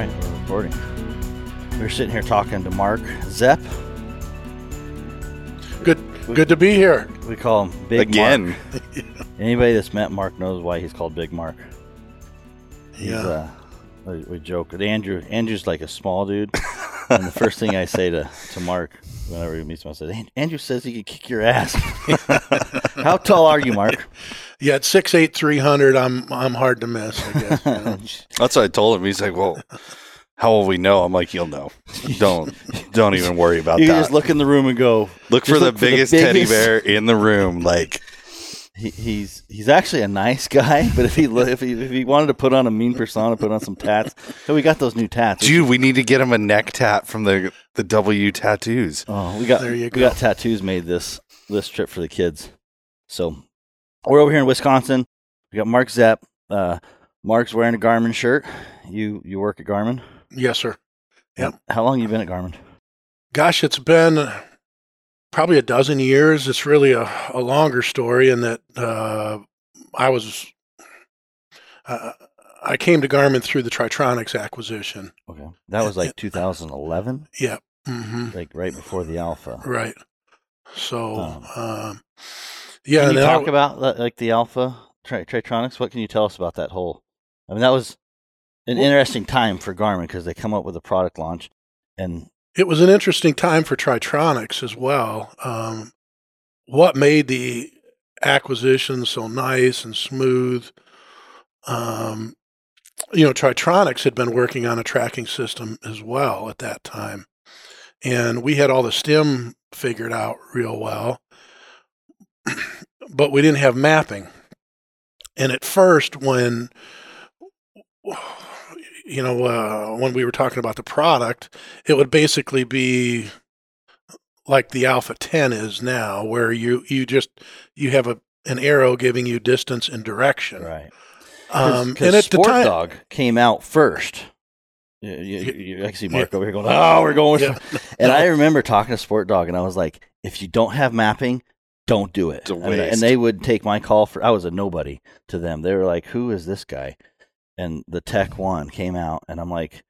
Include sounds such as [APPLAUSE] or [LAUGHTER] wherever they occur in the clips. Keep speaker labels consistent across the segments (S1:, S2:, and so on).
S1: right, we're recording. We're sitting here talking to Mark Zepp.
S2: Good, good to be here.
S1: We call him Big
S3: Again.
S1: Mark. [LAUGHS] Anybody that's met Mark knows why he's called Big Mark. He's,
S2: Yeah.
S1: uh, we, we joke. Andrew, Andrew's like a small dude, and the first thing I say to, to Mark whenever he meets him, I said, "An- "Andrew says he could kick your ass." [LAUGHS] How tall are you, Mark?
S2: Yeah, at six eight three hundred, I'm I'm hard to miss. I guess. you know. [LAUGHS]
S3: That's what I told him. He's like, "Well, how will we know?" I'm like, "You'll know. Don't don't even worry about that.
S1: you
S3: that.
S1: just look in the room and go,
S3: look for the
S1: look for the
S3: biggest teddy bear in the room. Like,
S1: he, he's he's actually a nice guy, [LAUGHS] but if he if he if he wanted to put on a mean persona, put on some tats. [LAUGHS] So we got those new tats.
S3: dude, we need to get him a neck tat from the the W tattoos.
S1: Oh, we got
S2: There you
S1: we got tattoos made this this trip for the kids. So we're over here in Wisconsin. We got Mark Zepp. Uh, Mark's wearing a Garmin shirt. You you work at Garmin.
S2: yes, sir. Yep.
S1: How long you been at Garmin?
S2: Gosh, it's been probably a dozen years. It's really a, a longer story in that uh, I was uh, I came to Garmin through the Tritronics acquisition.
S1: Okay, that was like 2011,
S2: Yeah. hmm
S1: like right before the Alpha.
S2: Right. So,
S1: Um,
S2: um, yeah,
S1: Can you
S2: then I
S1: talk about like the Alpha tri- Tritronics? What can you tell us about that whole? I mean, that was an
S2: Well-
S1: interesting time for Garmin because they come up with a product launch, and
S2: It was an interesting time for Tritronics as well. Um, what made the acquisition so nice and smooth? Um, you know, Tritronics had been working on a tracking system as well at that time, and we had all the stim figured out real well, but we didn't have mapping. And at first, when you know, uh, when we were talking about the product, it would basically be like the Alpha 10 is now, where you you just you have a an arrow giving you distance and direction.
S1: right.
S2: Um,
S1: Because
S2: and at the
S1: Sport
S2: time,
S1: Dog came out first. You, you,
S2: Yeah.
S1: you, I see Mark over here going, "Oh, we're going."
S2: Yeah. [LAUGHS]
S1: And I [LAUGHS] remember talking to Sport Dog, and I was like, "If you don't have mapping, don't do it." And, and they would take my call for. I was a nobody to them. They were like, "Who is this guy?" And the Tech One came out, and I'm like,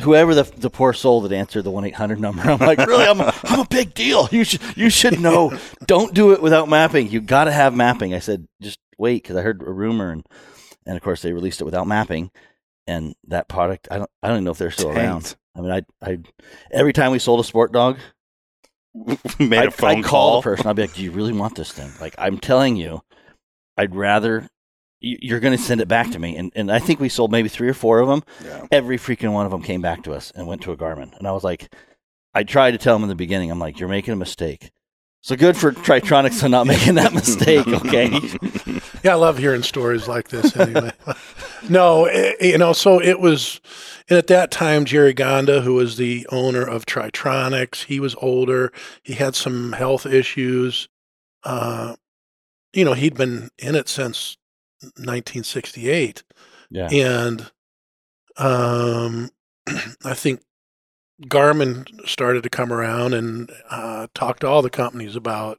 S1: "Whoever the the poor soul that answered the one eight hundred number." I'm like, "Really? I'm a, [LAUGHS] I'm a big deal. You should you should know. don't do it without mapping. You got to have mapping." I said, "Just wait," because I heard a rumor, and and of course they released it without mapping. And that product, I don't, I don't even know if they're still around. I mean, I, I, every time we sold a sport dog, [LAUGHS]
S3: Made
S1: I'd,
S3: a phone
S1: I'd call
S3: call.
S1: the person. I'd be like, "Do you really want this thing?" Like, I'm telling you, I'd rather you- you're going to send it back to me. And and I think we sold maybe three or four of them.
S3: Yeah.
S1: Every freaking one of them came back to us and went to a Garmin. And I was like, I tried to tell them in the beginning. I'm like, "You're making a mistake." So good for Tritronics for not making that mistake. [LAUGHS] Okay.
S2: Yeah, I love hearing stories like this. Anyway, [LAUGHS] no, eh, you know, so it was, and at that time, Jerry Gonda, who was the owner of Tritronics, he was older. He had some health issues. Uh, you know, he'd been in it since 1968,
S1: Yeah.
S2: and um, [CLEARS THROAT] I think Garmin started to come around and uh, talk to all the companies about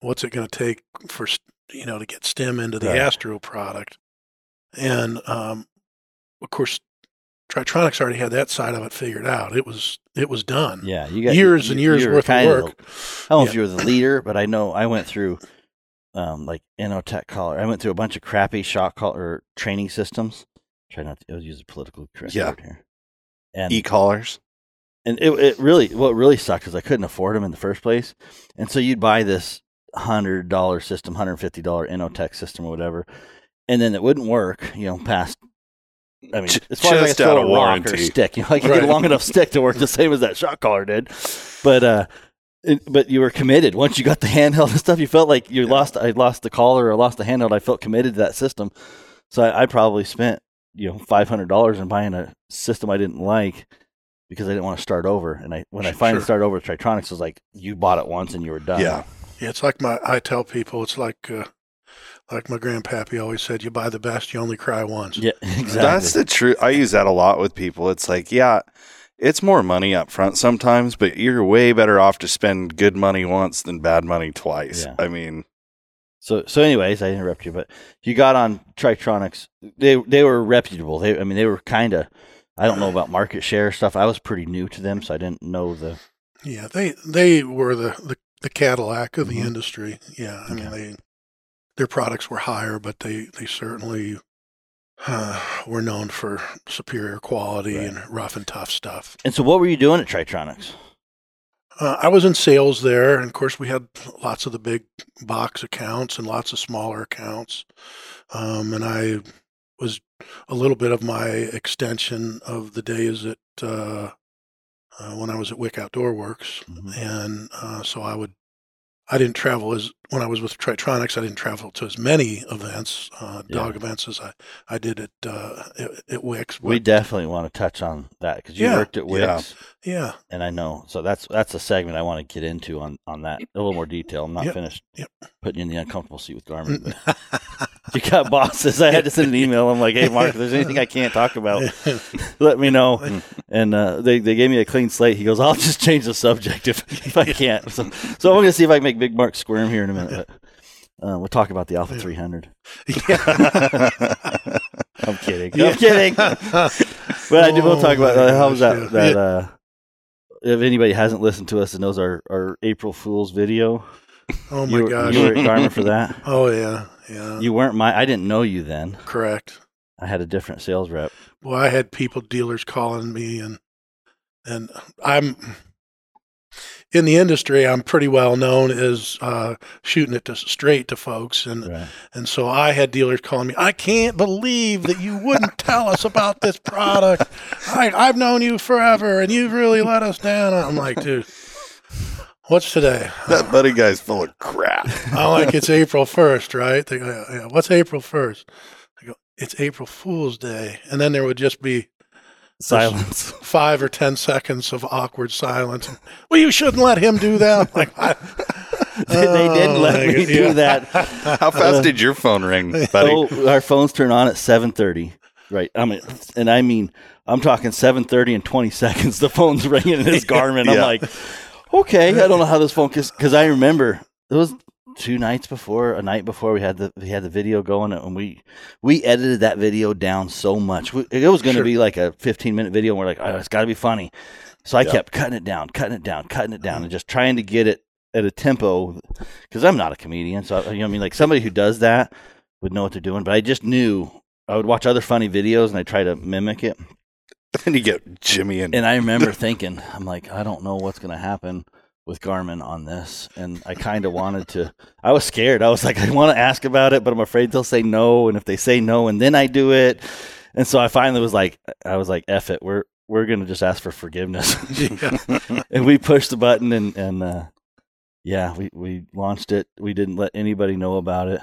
S2: what's it going to take for you know to get stim into the
S1: Right.
S2: Astro product, and um, of course, Tritronics already had that side of it figured out. It was it was done.
S1: Yeah. You got
S2: years
S1: you-
S2: and years worth of work.
S1: I don't know
S2: Yeah.
S1: if you were the leader, but I know I went through um, like Innotek collar. I went through a bunch of crappy shock collar training systems. Try not to use a political correct
S3: Yeah.
S1: word here. And
S3: E-collars.
S1: And it, it really what really sucked is I couldn't afford them in the first place, and so you'd buy this hundred dollar system, hundred fifty dollar Innotek system or whatever, and then it wouldn't work. You know, past. I mean, as far as I
S3: just
S1: could throw a rock or
S3: warranty.
S1: stick, you know, like you get a long enough stick to work the same as that shot collar did, but uh, it, but you were committed once you got the handheld and stuff. You felt like you lost. I lost the collar or lost the handheld. I felt committed to that system, so I, I probably spent you know five hundred dollars in buying a system I didn't like because I didn't want to start over. And I when I
S2: Sure.
S1: finally started over with Tritronics, it was like you bought it once and you were done.
S3: Yeah.
S2: Yeah, it's like my I tell people it's like uh, like my grandpappy always said, you buy the best, you only cry once.
S1: yeah, [LAUGHS] exactly.
S3: That's the truth. I use that a lot with people. It's like, yeah, it's more money up front sometimes, but you're way better off to spend good money once than bad money twice.
S1: Yeah.
S3: I mean,
S1: So so anyways, I interrupt you, but you got on Tritronics. They they were reputable. They I mean they were kind of I don't know about market share stuff. I was pretty new to them, so I didn't know the.
S2: Yeah, they they were the the, the Cadillac of the
S1: Mhm.
S2: industry. Yeah, I mean they their products were higher, but they they certainly uh, were known for superior quality
S1: Right.
S2: and rough and tough stuff.
S1: And so, what were you doing at Tritronics?
S2: Uh, I was in sales there, and of course we had lots of the big box accounts and lots of smaller accounts. Um, and I was a little bit of my extension of the days at uh, uh, when I was at Wick Outdoor Works.
S1: Mhm.
S2: and uh, so I would. I didn't travel as when I was with Tritronics. I didn't travel to as many events, uh, dog events, as I I did at uh, at, at Wicks.
S1: We definitely want to touch on that because you
S2: Yeah.
S1: worked at
S3: Yeah.
S2: Yeah,
S1: and I know. So that's that's a segment I want to get into on on that a little more detail. I'm not
S2: Yep.
S1: finished
S2: Yep.
S1: putting you in the uncomfortable seat with Garmin. [LAUGHS] [LAUGHS] You got bosses. I had to send an email. I'm like, hey, Mark, if there's anything I can't talk about, [LAUGHS] let me know. And uh, they, they gave me a clean slate. He goes, I'll just change the subject if, if I can't. So, so I'm going to see if I can make Big Mark squirm here in a minute. But uh, we'll talk about the Alpha 300. [LAUGHS] I'm kidding.
S2: Yeah.
S1: I'm kidding. But I do. We'll talk about uh, how was that. That uh, if anybody hasn't listened to us and knows our, our April Fool's video,
S2: oh my
S1: you, were-
S2: gosh!
S1: you were at Garmin for that.
S2: oh yeah, yeah.
S1: You weren't my. I didn't know you then.
S2: Correct.
S1: I had a different sales rep.
S2: Well, I had people dealers calling me, and and I'm in the industry. I'm pretty well known as uh, shooting it to, straight to folks, and
S1: Right.
S2: and so I had dealers calling me. I can't believe that you wouldn't tell us about this product. I, I've known you forever, and you've really let us down. I'm like, dude, what's today?
S3: that buddy guy's full of crap. [LAUGHS]
S2: I'm like, it's April 1st, right? They go, yeah, yeah. What's April 1st? I go, it's April Fool's Day. And then there would just be
S1: Silence. [LAUGHS]
S2: five or 10 seconds of awkward silence. Well, you shouldn't let him do that. Like, I, [LAUGHS]
S1: they didn't
S2: Oh,
S1: let me
S2: God.
S1: do
S2: Yeah.
S1: that.
S3: How fast uh, did your phone ring, buddy?
S1: Oh, our phones turn on at seven thirty. Right. I mean, and I mean, I'm talking seven thirty and twenty seconds. The phone's ringing in his Garmin. I'm
S3: Yeah.
S1: like, okay, I don't know how this phone because I remember it was two nights before, a night before we had the we had the video going, and we we edited that video down so much. We, it was going to
S2: Sure.
S1: be like a 15 minute video, and we're like, oh, it's got to be funny. So I
S3: Yeah.
S1: kept cutting it down, cutting it down, cutting it down, and mm-hmm. just trying to get it at a tempo because I'm not a comedian. So you know, what I mean, like somebody who does that would know what they're doing. But I just knew I would watch other funny videos and I try to mimic it. [LAUGHS]
S3: Then you get Jimmy and
S1: And I remember [LAUGHS] thinking, I'm like, I don't know what's going to happen with Garmin on this. And I kind of wanted to, I was scared. I was like, [LAUGHS] I want to ask about it, but I'm afraid they'll say no. And if they say no and then I do it. And so I finally was like, I was like, F it. We're, we're going to just ask for forgiveness. and we pushed the button and, and, uh, yeah, we, we launched it. We didn't let anybody know about it.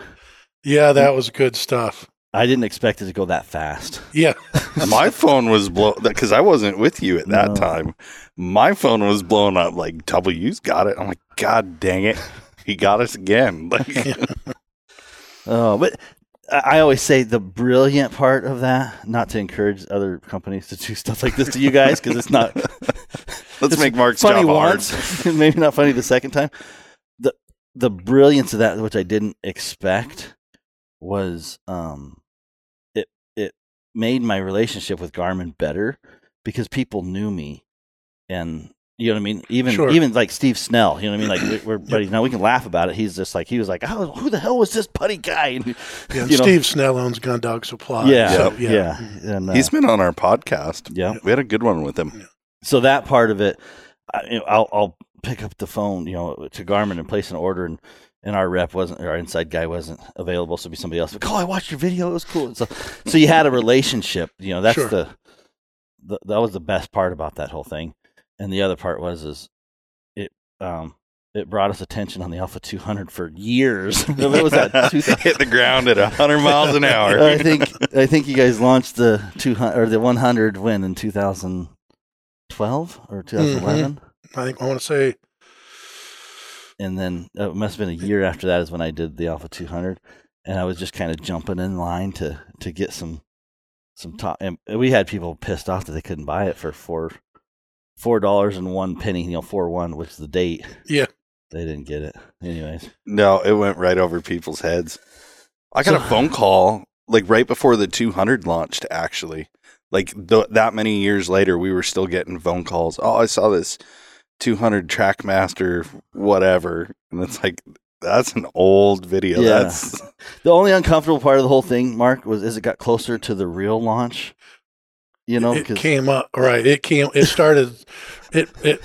S2: yeah, that was good stuff.
S1: I didn't expect it to go that fast.
S2: Yeah. [LAUGHS]
S3: my phone was blown because I wasn't with you at that
S1: No.
S3: time. My phone was blown up. Like W's got it. I'm like, God dang it, he got us again. [LAUGHS] Like, [LAUGHS]
S1: Oh, but I I always say the brilliant part of that, not to encourage other companies to do stuff like this to you guys, because it's not
S3: let's
S1: It's
S3: make Mark's
S1: funny
S3: job hard.
S1: once, maybe not funny the second time. the The brilliance of that, which I didn't expect, was um, it it made my relationship with Garmin better because people knew me, and you know what I mean. Even
S2: Sure.
S1: even like Steve Snell, you know what I mean. Like we- [CLEARS THROAT] we're buddies now. We can laugh about it. He's just like he was like, oh, who the hell was this putty guy? And, [LAUGHS]
S2: Yeah,
S1: you know,
S2: Steve Snell owns Gun Dog Supply.
S1: yeah,
S2: so,
S1: yeah, And, uh,
S3: He's been on our podcast.
S1: yeah.
S3: We had a good one with him.
S1: So that part of it, I, you know, I'll I'll pick up the phone, you know, to Garmin and place an order, and and our rep wasn't, our inside guy wasn't available, so it'd be somebody else. Like, oh, I watched your video; it was cool. So, so you had a relationship. You know, that's
S2: Sure.
S1: the, the that was the best part about that whole thing. And the other part was is it um it brought us attention on the Alpha 200 for years. [LAUGHS] it was that [LAUGHS] 2000
S3: Hit the ground at 100 miles an hour.
S1: I think I think you guys launched the 200 or the 100 win in 2012 or 2011,
S2: I think I want to say
S1: and then uh, it must have been a year after that is when I did the Alpha 200, and I was just kind of jumping in line to to get some some top. And we had people pissed off that they couldn't buy it for four four dollars and one penny. You know, four one, which is the date.
S2: Yeah.
S1: they didn't get it. Anyways,
S3: No, it went right over people's heads. I got
S1: So-
S3: a phone call like right before the 200 launched. Actually, Like th- that many years later, we were still getting phone calls. Oh, I saw this 200 Trackmaster, whatever, and it's like that's an old video.
S1: Yeah.
S3: That's [LAUGHS]
S1: The only uncomfortable part of the whole thing, Mark, was as it got closer to the real launch. You know,
S2: it
S1: 'cause-
S2: came up right. It came. It started. It it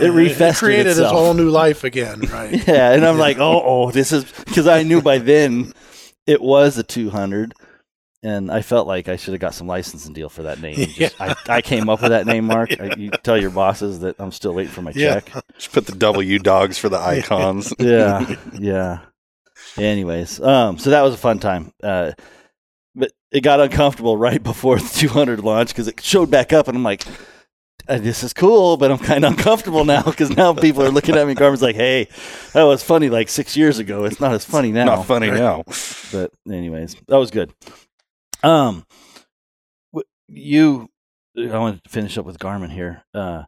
S1: It refested
S2: created its whole new life again. [LAUGHS] Right.
S1: yeah, and I'm like, oh, oh, this is because I knew by then it was a 200, and I felt like I should have got some licensing deal for that name. [LAUGHS] Just- I, I came up with that name, Mark. [LAUGHS] I, you tell your bosses that I'm still waiting for my
S2: Yeah.
S1: check. [LAUGHS]
S3: just put the W dogs for the icons.
S1: Yeah, yeah. Anyways, um, so that was a fun time. Uh, but it got uncomfortable right before the 200 launch because it showed back up, and I'm like, uh, this is cool, but I'm kind of uncomfortable now because now people are looking at me. Garmin's like, hey, that was funny like six years ago. It's not as funny now.
S3: Not funny now.
S1: But anyways, that was good. Um, you, I want to finish up with Garmin here. Uh,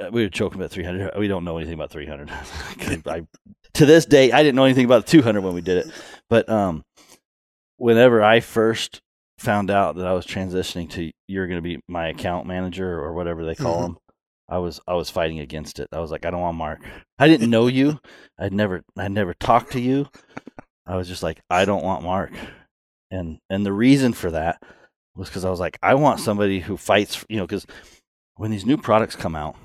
S1: uh, we were joking about 300. We don't know anything about 300. [LAUGHS] I, to this day, I didn't know anything about the 200 when we did it. But um, whenever I first found out that I was transitioning to you're going to be my account manager or whatever they call
S2: Mhm.
S1: them, I was I was fighting against it. I was like, I don't want Mark. I didn't know you. I'd never I'd never talked to you. I was just like, I don't want Mark. And and the reason for that was because I was like, I want somebody who fights, you know, because when these new products come out,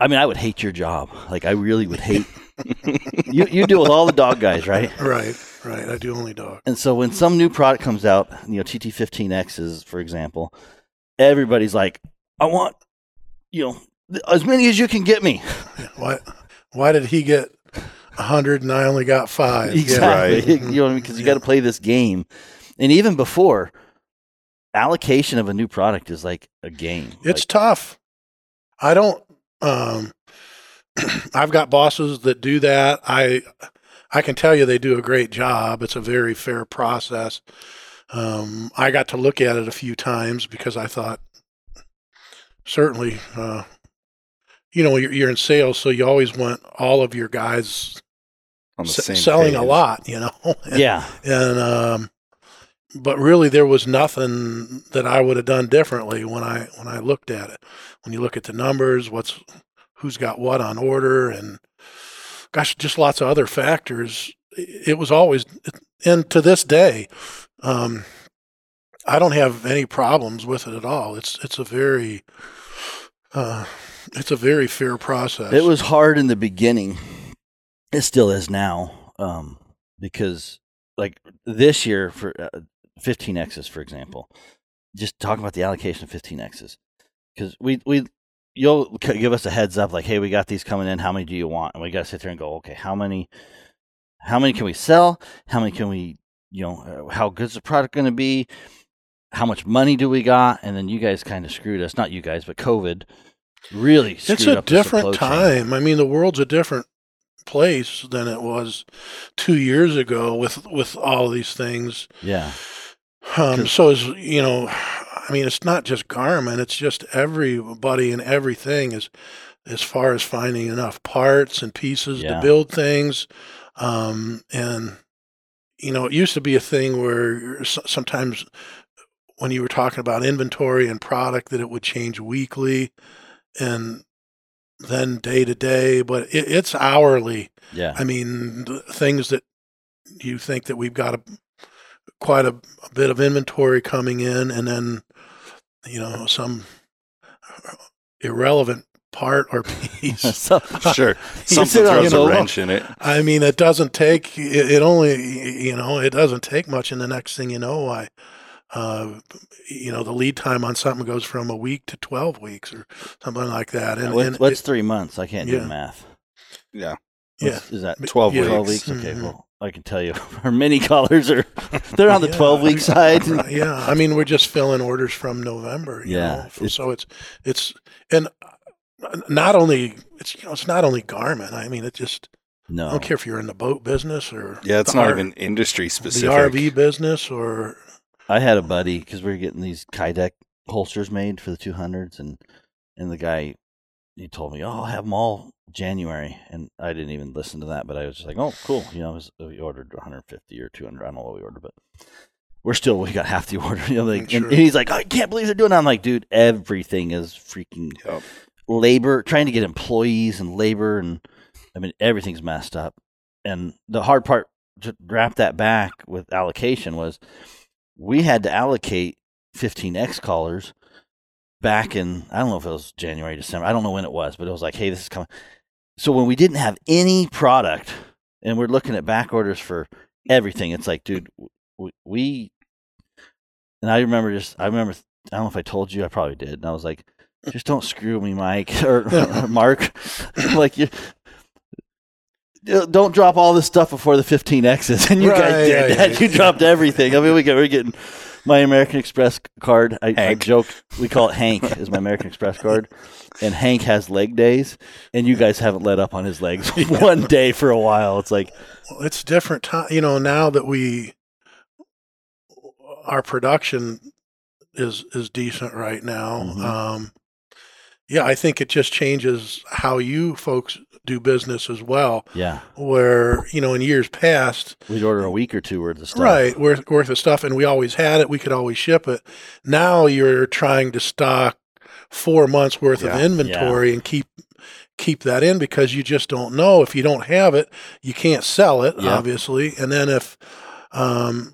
S1: I mean, I would hate your job. Like, I really would hate [LAUGHS] you. You deal with all the dog guys, right?
S2: Right. Right. I do only dog.
S1: And so when some new product comes out, you know, TT15Xs, for example, everybody's like, I want, you know, as many as you can get me.
S2: Why? Why did he get hundred and I only got five? Yeah.
S1: Exactly.
S2: Mhm. [LAUGHS]
S1: you know what I mean? Because you
S2: Yeah.
S1: got to play this game. And even before, allocation of a new product is like a game.
S2: It's
S1: Like,
S2: tough. I don't. Um, [CLEARS THROAT] I've got bosses that do that. I I can tell you they do a great job. It's a very fair process. Um, I got to look at it a few times because I thought certainly, uh, you know, you're, you're in sales, so you always want all of your guys
S3: On the
S2: s-
S3: same
S2: selling a lot, you know. [LAUGHS] And-
S1: yeah.
S2: and um, but really there was nothing that I would have done differently when I when I looked at it. When you look at the numbers, what's who's got what on order, and gosh, just lots of other factors. It it was always, and to this day, um, I don't have any problems with it at all. It's it's a very uh, it's a very fair process.
S1: It was hard in the beginning. It still is now, um, because like this year for uh, 15x's, for example, just talking about the allocation of 15x's, because we we you'll give us a heads up like, hey, we got these coming in. How many do you want? And we got to sit there and go, okay, how many? How many can we sell? How many can we? You know, uh, how good's the product going to be? How much money do we got? And then you guys kind of screwed us. Not you guys, but COVID really.
S2: it's a
S1: up
S2: different
S1: supply chain.
S2: time. I mean, the world's a different place than it was two years ago with with all these things.
S1: Yeah.
S2: Um, so is you know, I mean, it's not just Garmin; it's just everybody and everything is as far as finding enough parts and pieces
S1: Yeah.
S2: to build things. Um, and you know, it used to be a thing where sometimes when you were talking about inventory and product that it would change weekly and then day to day, but it, it's hourly.
S1: Yeah.
S2: I mean, things that you think that we've got a quite a, a bit of inventory coming in, and then you know some irrelevant part or [LAUGHS] piece.
S1: so,
S3: Sure. [LAUGHS] Something throws
S2: a
S3: a wrench in it.
S2: I mean, it doesn't take it, it only you know it doesn't take much, and the next thing you know, I. Uh, you know, the lead time on something goes from a week to 12 weeks or something like that. And,
S1: what-
S2: and
S1: what's
S2: it-
S1: three months? I can't do
S2: yeah.
S1: the math.
S3: Yeah.
S2: yeah,
S1: Is that
S3: 12
S2: Yeah.
S1: 12
S3: weeks.
S1: weeks? Okay,
S2: Mhm.
S1: well, I can tell you [LAUGHS] our mini collars are [LAUGHS] they're on the
S2: Yeah.
S1: 12 week side.
S2: Right, [LAUGHS] yeah, I mean, we're just filling orders from November. You
S1: Yeah,
S2: know?
S1: it's-
S2: so it's it's and uh, not only it's you know it's not only Garmin. I mean, it just
S1: no.
S2: I don't care if you're in the boat business or
S3: Yeah, it's not
S2: R-
S3: even industry specific.
S2: the
S3: specific.
S2: RV business or
S1: I had a buddy because we were getting these Kydex holsters made for the 200s, and and the guy he told me, "Oh, I'll have them all January," and I didn't even listen to that, but I was just like, "Oh, cool," you know. Was, we ordered 150 or 200. I don't know what we ordered, but we're still we got [LAUGHS] half the order. You know, like, mm,
S2: Sure.
S1: and he's like, I can't believe they're doing that. I'm like, dude, everything is freaking
S3: Yep.
S1: labor, trying to get employees and labor, and I mean everything's messed up. And the hard part to wrap that back with allocation was we had to allocate 15 X callers back in I don't know if it was January, December. I don't know when it was, but it was like, hey, this is coming. So when we didn't have any product, and we're looking at back orders for everything, it's like, dude, we, we and I remember just I remember I don't know if I told you, I probably did, and I was like, just don't screw me, Mike [LAUGHS] or, or Mark. [LAUGHS] like you. Don't drop all this stuff before the 15Xs, [LAUGHS] and you
S2: Right,
S1: guys did
S2: yeah,
S1: that.
S2: yeah.
S1: You dropped everything. I mean, we get we're getting my American Express card. I, I joke we call it Hank is my American Express card, and Hank has leg days, and you guys haven't let up on his legs [LAUGHS] one day for a while. It's like
S2: Well, it's different time. You know, now that we our production is is decent right now.
S1: Mhm.
S2: Um, yeah, I think it just changes how you folks do business as well.
S1: yeah,
S2: Where you know, in years past,
S1: we'd order a week or two worth of stuff.
S2: right, worth worth of stuff, and we always had it. We could always ship it. Now you're trying to stock four months worth of
S3: Yeah.
S2: inventory and keep keep that in because you just don't know if you don't have it you can't sell it
S1: Yeah.
S2: obviously and then if um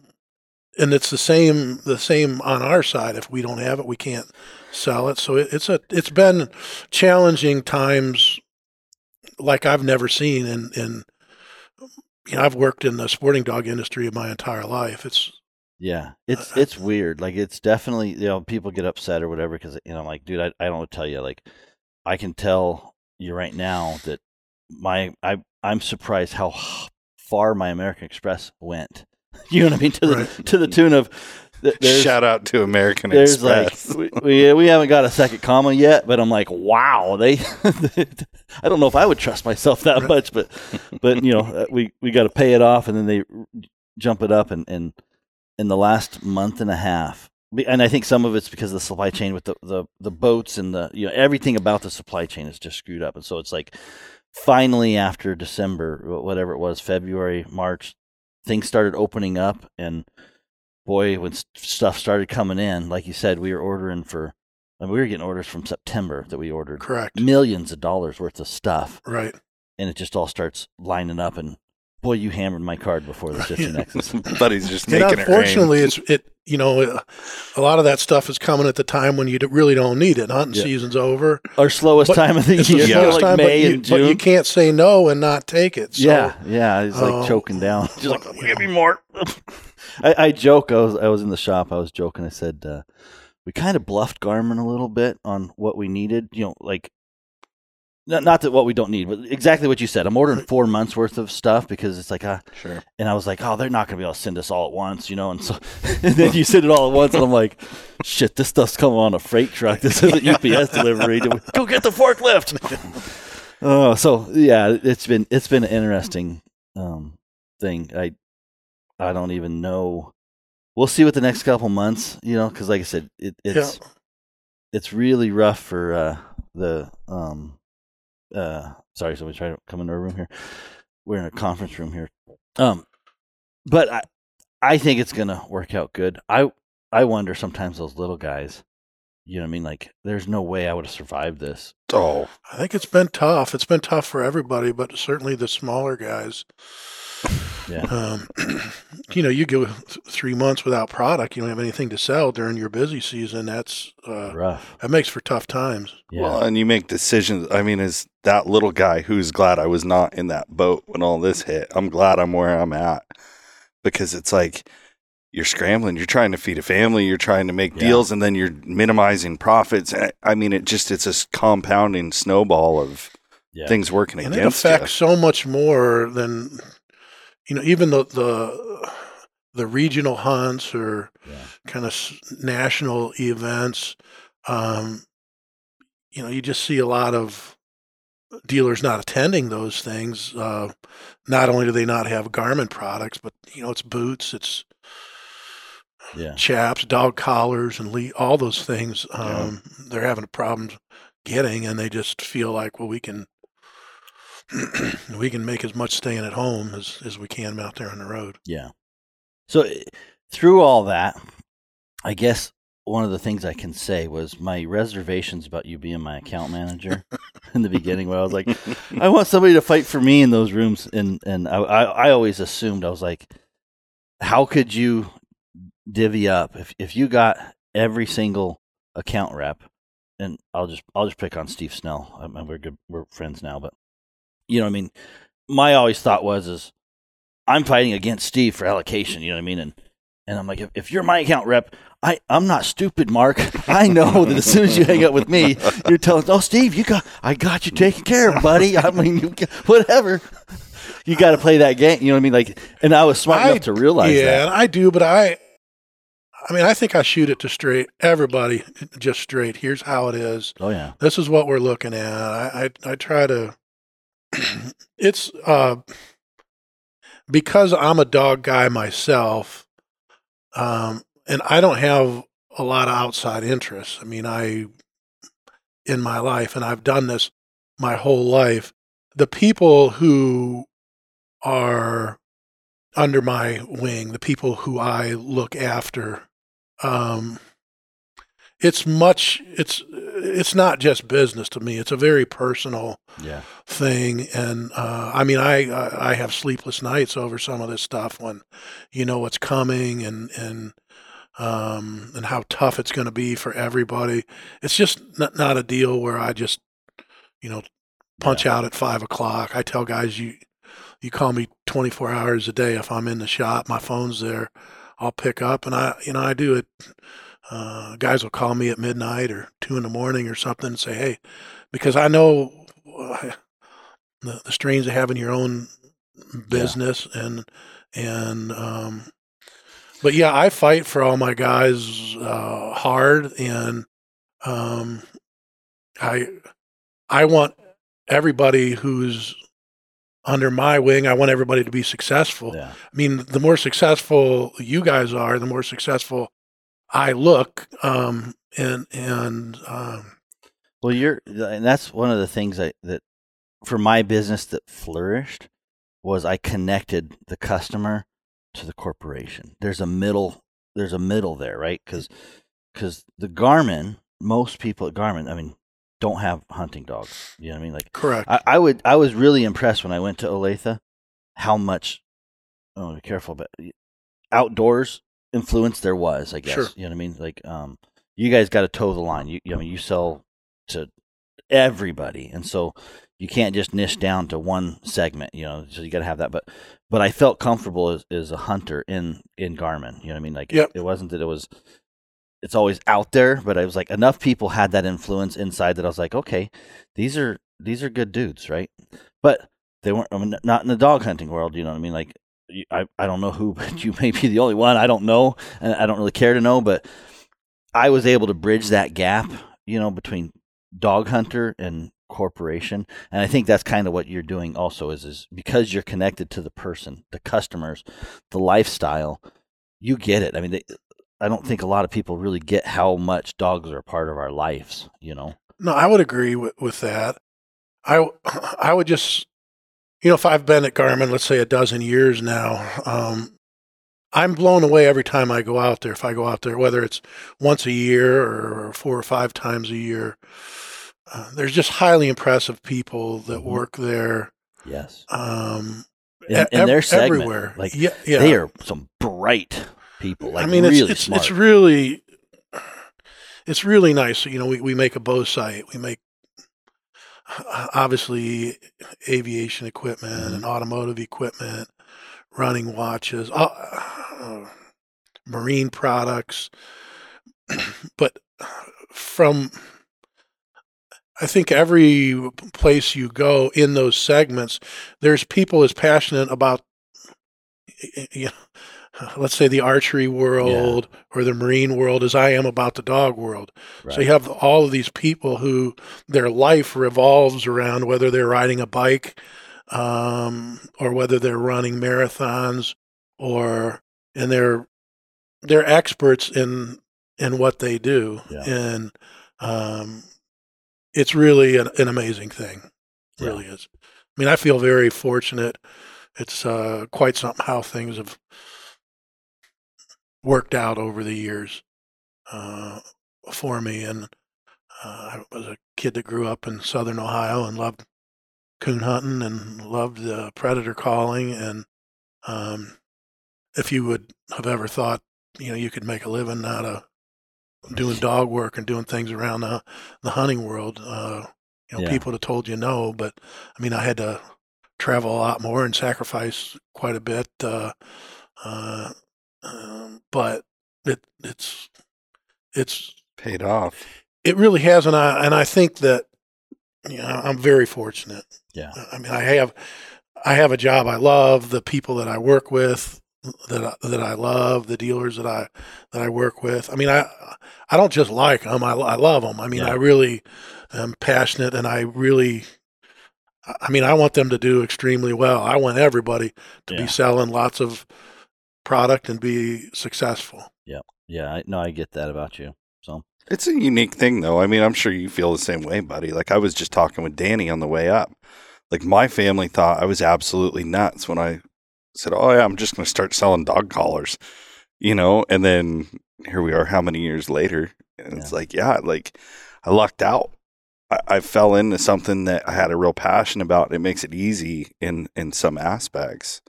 S2: and it's the same the same on our side if we don't have it we can't sell it so it, it's a it's been challenging times like I've never seen in in you know I've worked in the sporting dog industry of my entire life it's
S1: Yeah, it's
S2: Uh,
S1: it's weird. Like it's definitely you know people get upset or whatever because you know I'm like dude I I don't know what to tell you like I can tell you right now that my I I'm surprised how far my American Express went. [LAUGHS] You know what I mean to the
S2: Right.
S1: to the tune of there's,
S3: Shout out to American
S1: there's
S3: Express.
S1: like we, we we haven't got a second comma yet, but I'm like wow they [LAUGHS] I don't know if I would trust myself that much, but but you know uh, we we got to pay it off and then they jump it up and and in the last month and a half. And I think some of it's because of the supply chain with the, the, the boats and the you know everything about the supply chain is just screwed up. And so it's like finally after December whatever it was February March things started opening up and boy when stuff started coming in like you said we were ordering for I mean, we were getting orders from September that we ordered
S2: correct
S1: millions of dollars worth of stuff
S2: right
S1: and it just all starts lining up and boy you hammered my card before the 15x's [LAUGHS] [LAUGHS]
S3: Buddy's just
S2: and
S3: making it
S2: unfortunately it's it you know uh, a lot of that stuff is coming at the time when you really don't need it hunting
S1: Yeah.
S2: season's over
S1: our slowest
S2: But
S1: time of the
S2: It's the
S1: year,
S3: Yeah.
S2: slowest
S1: like
S2: time, but
S1: May
S2: you,
S1: and
S2: but
S1: June.
S2: you can't say no and not take it. So,
S1: yeah, yeah, he's like
S2: Oh.
S1: choking down. Just like,
S2: Well,
S1: give me more. [LAUGHS] I, I joke. I was I was in the shop. I was joking. I said uh, we kind of bluffed Garmin a little bit on what we needed. You know, like not, not that what we don't need, but exactly what you said. I'm ordering four months worth of stuff because it's like, uh,
S3: Sure.
S1: and I was like, oh, they're not going to be able to send us all at once, you know. And so, [LAUGHS] and then you send it all at once, and I'm like, shit, this stuff's coming on a freight truck. This isn't [LAUGHS] UPS delivery. Go get the forklift. [LAUGHS] oh, so yeah, it's been it's been an interesting um, thing. I I don't even know. We'll see what the next couple months, you know, because like I said, it, it's it's really rough for uh, the um uh sorry somebody tried to come into our room here we're in a conference room here um but i i think it's gonna work out good i i wonder sometimes those little guys you know what i mean like there's no way i would have survived this
S3: Oh,
S2: I think it's been tough. It's been tough for everybody, but certainly the smaller guys.
S1: Yeah
S2: Um, [CLEARS THROAT] you know, you go three months without product, you don't have anything to sell during your busy season. That's uh,
S1: rough
S2: that makes for tough times.
S1: yeah
S3: well, and you make decisions. I mean, is that little guy who's glad I was not in that boat when all this hit? I'm glad I'm where I'm at because it's like you're scrambling. You're trying to feed a family. You're trying to make
S1: Yeah.
S3: deals, and then you're minimizing profits. I I mean, it just it's a compounding snowball of
S1: yeah
S3: things working
S2: and it
S3: against
S2: affects so much more than you know even the the the regional hunts or
S1: Yeah.
S2: kind of national events um you know you just see a lot of dealers not attending those things uh not only do they not have Garmin products but you know it's boots it's
S1: yeah
S2: chaps dog collars and le- all those things
S3: Yeah.
S2: um they're having a problem getting and they just feel like well we can [CLEARS THROAT] we can make as much staying at home as, as we can out there on the road.
S1: yeah so eh, through all that, I guess one of the things I can say was my reservations about you being my account manager [LAUGHS] in the beginning, where I was like, I want somebody to fight for me in those rooms, and and I I, I always assumed I was like, how could you divvy up if if you got every single account rep, and I'll just I'll just pick on Steve Snell. I mean, we're good, we're friends now, but you know what I mean. My always thought was is I'm fighting against Steve for allocation. You know what I mean, and and I'm like, if, if you're my account rep, I, I'm not stupid, Mark. [LAUGHS] I know that as soon as you hang up with me, you're telling, oh, Steve, you got, I got you taken care of, buddy. I mean, you, whatever. You got to play that game. You know what I mean? Like, and I was smart
S2: I-
S1: enough to realize
S2: yeah,
S1: that.
S2: I do, but I, I mean, I think I shoot it to straight everybody, just straight. Here's how it is.
S1: Oh yeah,
S2: This is what we're looking at. I, I, I try to. [CLEARS THROAT] it's uh, because I'm a dog guy myself, um, and I don't have a lot of outside interests. I mean, I in my life, and I've done this my whole life. The people who are under my wing, the people who I look after, um, it's much. It's it's not just business to me. It's a very personal
S1: yeah,
S2: thing, and uh, I mean, I I have sleepless nights over some of this stuff when you know what's coming and and um, and how tough it's going to be for everybody. It's just not, not a deal where I just you know punch out at five o'clock. I tell guys you you call me 24 hours a day if I'm in the shop. My phone's there. I'll pick up, and I you know I do it. Uh, guys will call me at midnight or two in the morning or something and say, "Hey," because I know uh, the, the strains of having your own business and and um, but yeah, I fight for all my guys uh, hard, and um, I I want everybody who's under my wing. I want everybody to be successful.
S1: yeah.
S2: I mean, the more successful you guys are, the more successful I look. Um, and and um,
S1: Well, you're, and that's one of the things I, that for my business that flourished was I connected the customer to the corporation. There's a middle, there's a middle there, right? Because because the Garmin, most people at Garmin, I mean, don't have hunting dogs. You know what I mean? Like
S2: correct.
S1: I, I would, I was really impressed when I went to Olathe, how much. Oh, be careful, but outdoors influence there was. I guess
S2: Sure.
S1: you know what I mean. Like, um, you guys got to toe the line. You, I mean, you sell to everybody, and so you can't just niche down to one segment. You know, so you got to have that. But, but I felt comfortable as, as a hunter in in Garmin. You know what I mean? Like,
S2: Yep.
S1: it, it wasn't that it was. It's always out there, but I was like enough people had that influence inside that I was like, okay, these are these are good dudes, right? But they weren't. I mean, not in the dog hunting world. You know what I mean? Like, you- I I don't know who, [LAUGHS] but you may be the only one. I don't know, and I don't really care to know. But I was able to bridge that gap, you know, between dog hunter and corporation, and I think that's kind of what you're doing. Also, is is because you're connected to the person, the customers, the lifestyle. You get it. I mean, they, I don't think a lot of people really get how much dogs are a part of our lives. You know.
S2: No, I would agree with, with that. I [CLEARS THROAT] I would just, you know, if I've been at Garmin, let's say a dozen years now, um, I'm blown away every time I go out there. If I go out there, whether it's once a year or four or five times a year, uh, there's just highly impressive people that
S1: Mhm.
S2: work there.
S1: Yes.
S2: Um,
S1: In,
S2: e-
S1: in their segment,
S2: everywhere.
S1: like
S2: yeah, yeah.
S1: they are some bright people. Like
S2: I mean,
S1: really
S2: it's it's,
S1: smart.
S2: it's really it's really nice. You know, we, we make a bow sight. We make obviously aviation equipment
S1: Mm-hmm.
S2: and automotive equipment, running watches, uh, marine products. [CLEARS THROAT] but from I think every place you go in those segments, there's people as passionate about you know, let's say the archery world or the marine world as I am about the dog world.
S1: Right.
S2: So you have all of these people who their life revolves around whether they're riding a bike um, or whether they're running marathons or and they're they're experts in in what they do
S1: Yeah.
S2: and um, it's really an, an amazing thing. It
S1: Yeah.
S2: really is. I mean, I feel very fortunate. It's uh, quite something how things have worked out over the years uh, for me. And uh, I was a kid that grew up in southern Ohio and loved coon hunting and loved the predator calling. And um, if you would have ever thought, you know, you could make a living out of doing [LAUGHS] dog work and doing things around the, the hunting world, uh, you know,
S1: Yeah.
S2: people would have told you no. But I mean, I had to travel a lot more and sacrifice quite a bit. Uh, uh, um, but it, it's, it's,
S3: Paid off.
S2: it really has. And I, and I think that, you know, I'm very fortunate.
S1: Yeah.
S2: I mean, I have, I have a job I love, the people that I work with that I, that I love, the dealers that I that I work with. I mean, I I don't just like them; I, I love them. I mean,
S1: Yeah.
S2: I really am passionate, and I really, I mean, I want them to do extremely well. I want everybody to
S1: Yeah.
S2: be selling lots of product and be successful.
S1: Yeah, Yeah. I, no, I get that about you. So
S3: It's a unique thing, though. I mean, I'm sure you feel the same way, buddy. Like, I was just talking with Danny on the way up. Like, my family thought I was absolutely nuts when I said, Oh, yeah, I'm just going to start selling dog collars, you know? And then here we are, how many years later? And it's like, yeah, like, I lucked out. I, I fell into something that I had a real passion about. It makes it easy in, in some aspects.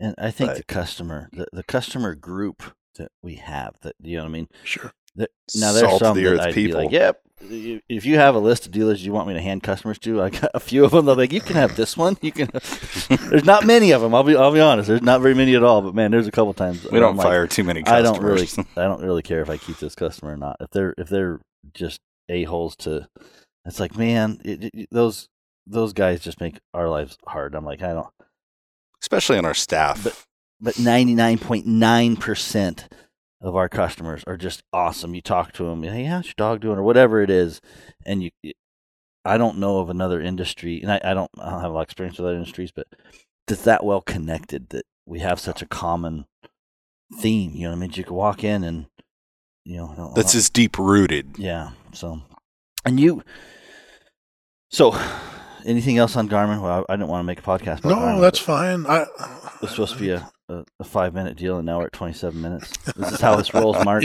S1: And I think
S3: But-
S1: the customer, the, the customer group that we have, that you know what I mean.
S2: Sure.
S1: That, now there's
S3: Salt
S1: some
S3: the
S1: that I'd be
S3: people.
S1: like, yep. If you have a list of dealers you want me to hand customers to, I got a few of them. They're like, you can have this one. You can. [LAUGHS] there's not many of them. I'll be. I'll be honest. There's not very many at all. But man, there's a couple times
S3: We don't
S1: I'm like,
S3: fire too many
S1: I don't really. [LAUGHS] I don't really care if I keep this customer or not. If they're if they're just a holes to, it's like man, it, it- those those guys just make our lives hard. I'm like, I don't.
S3: Especially on our staff.
S1: But- But 99.9% of our customers are just awesome. You talk to them, hey, how's your dog doing, or whatever it is, and you. I don't know of another industry, and I, I don't. I don't have a lot of experience with other industries, but that's that well connected that we have such a common theme. You know what I mean? You could walk in and you know.
S3: That's as deep rooted.
S1: yeah. So, and you. So, anything else on Garmin? Well, I, I didn't want to make a podcast. About
S2: No,
S1: Garmin,
S2: that's fine. I,
S1: It's supposed to be a, a, a five minute deal, and now we're at twenty seven minutes. This is how this [LAUGHS] rolls, Mark.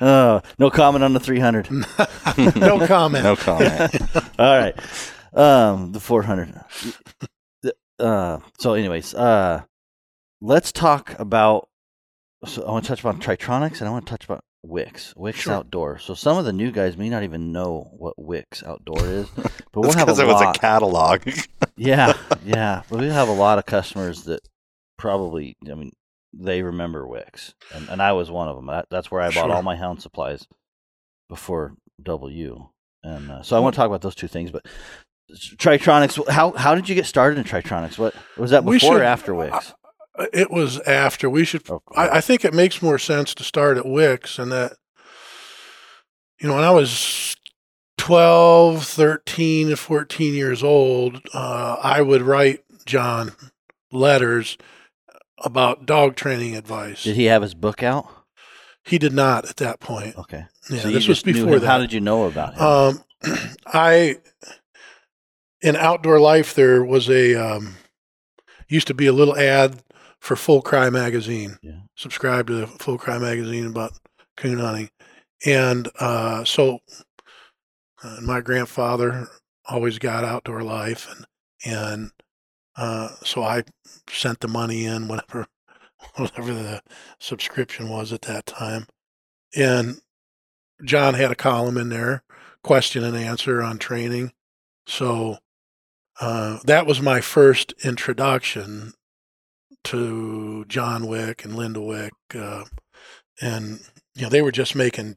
S1: Uh, [LAUGHS] no comment on the three hundred. [LAUGHS]
S2: no comment.
S3: No comment.
S1: All right. Um, the 400. Uh, so, anyways, uh, let's talk about. So, I want to touch about Tritronics and I want to touch about Wix, Wix
S2: Sure.
S1: Outdoor. So, some of the new guys may not even know what Wix Outdoor is, [LAUGHS] but we'll have a
S3: it was a
S1: lot.
S3: catalog. [LAUGHS]
S1: yeah, [LAUGHS] yeah. But we have a lot of customers that probably, I mean, they remember Wix, and, and I was one of them. That, that's where I bought
S2: Sure.
S1: all my hound supplies before W. And uh, so I want to talk about those two things. But Tritronics, how how did you get started in Tritronics? What was that before or after Wix?
S2: It was after. We should I, I think it makes more sense to start at Wix and that, you know, when I was 12, 13, 14 years old, uh, I would write John letters about dog training advice.
S1: did he have his book out?
S2: He did not at that point.
S1: Okay.
S2: Yeah,
S1: so
S2: this was before that.
S1: How did you know about him?
S2: Um, [CLEARS THROAT] I in outdoor life there was a um, used to be a little ad for Full Cry magazine.
S1: Yeah.
S2: Subscribe to Full Cry magazine about coon hunting, and uh, so uh, my grandfather always got outdoor life, and and uh, so I sent the money in whatever [LAUGHS] whatever the subscription was at that time, and John had a column in there, question and answer on training. So uh, that was my first introduction to John Wick and Linda Wick, uh, and you know they were just making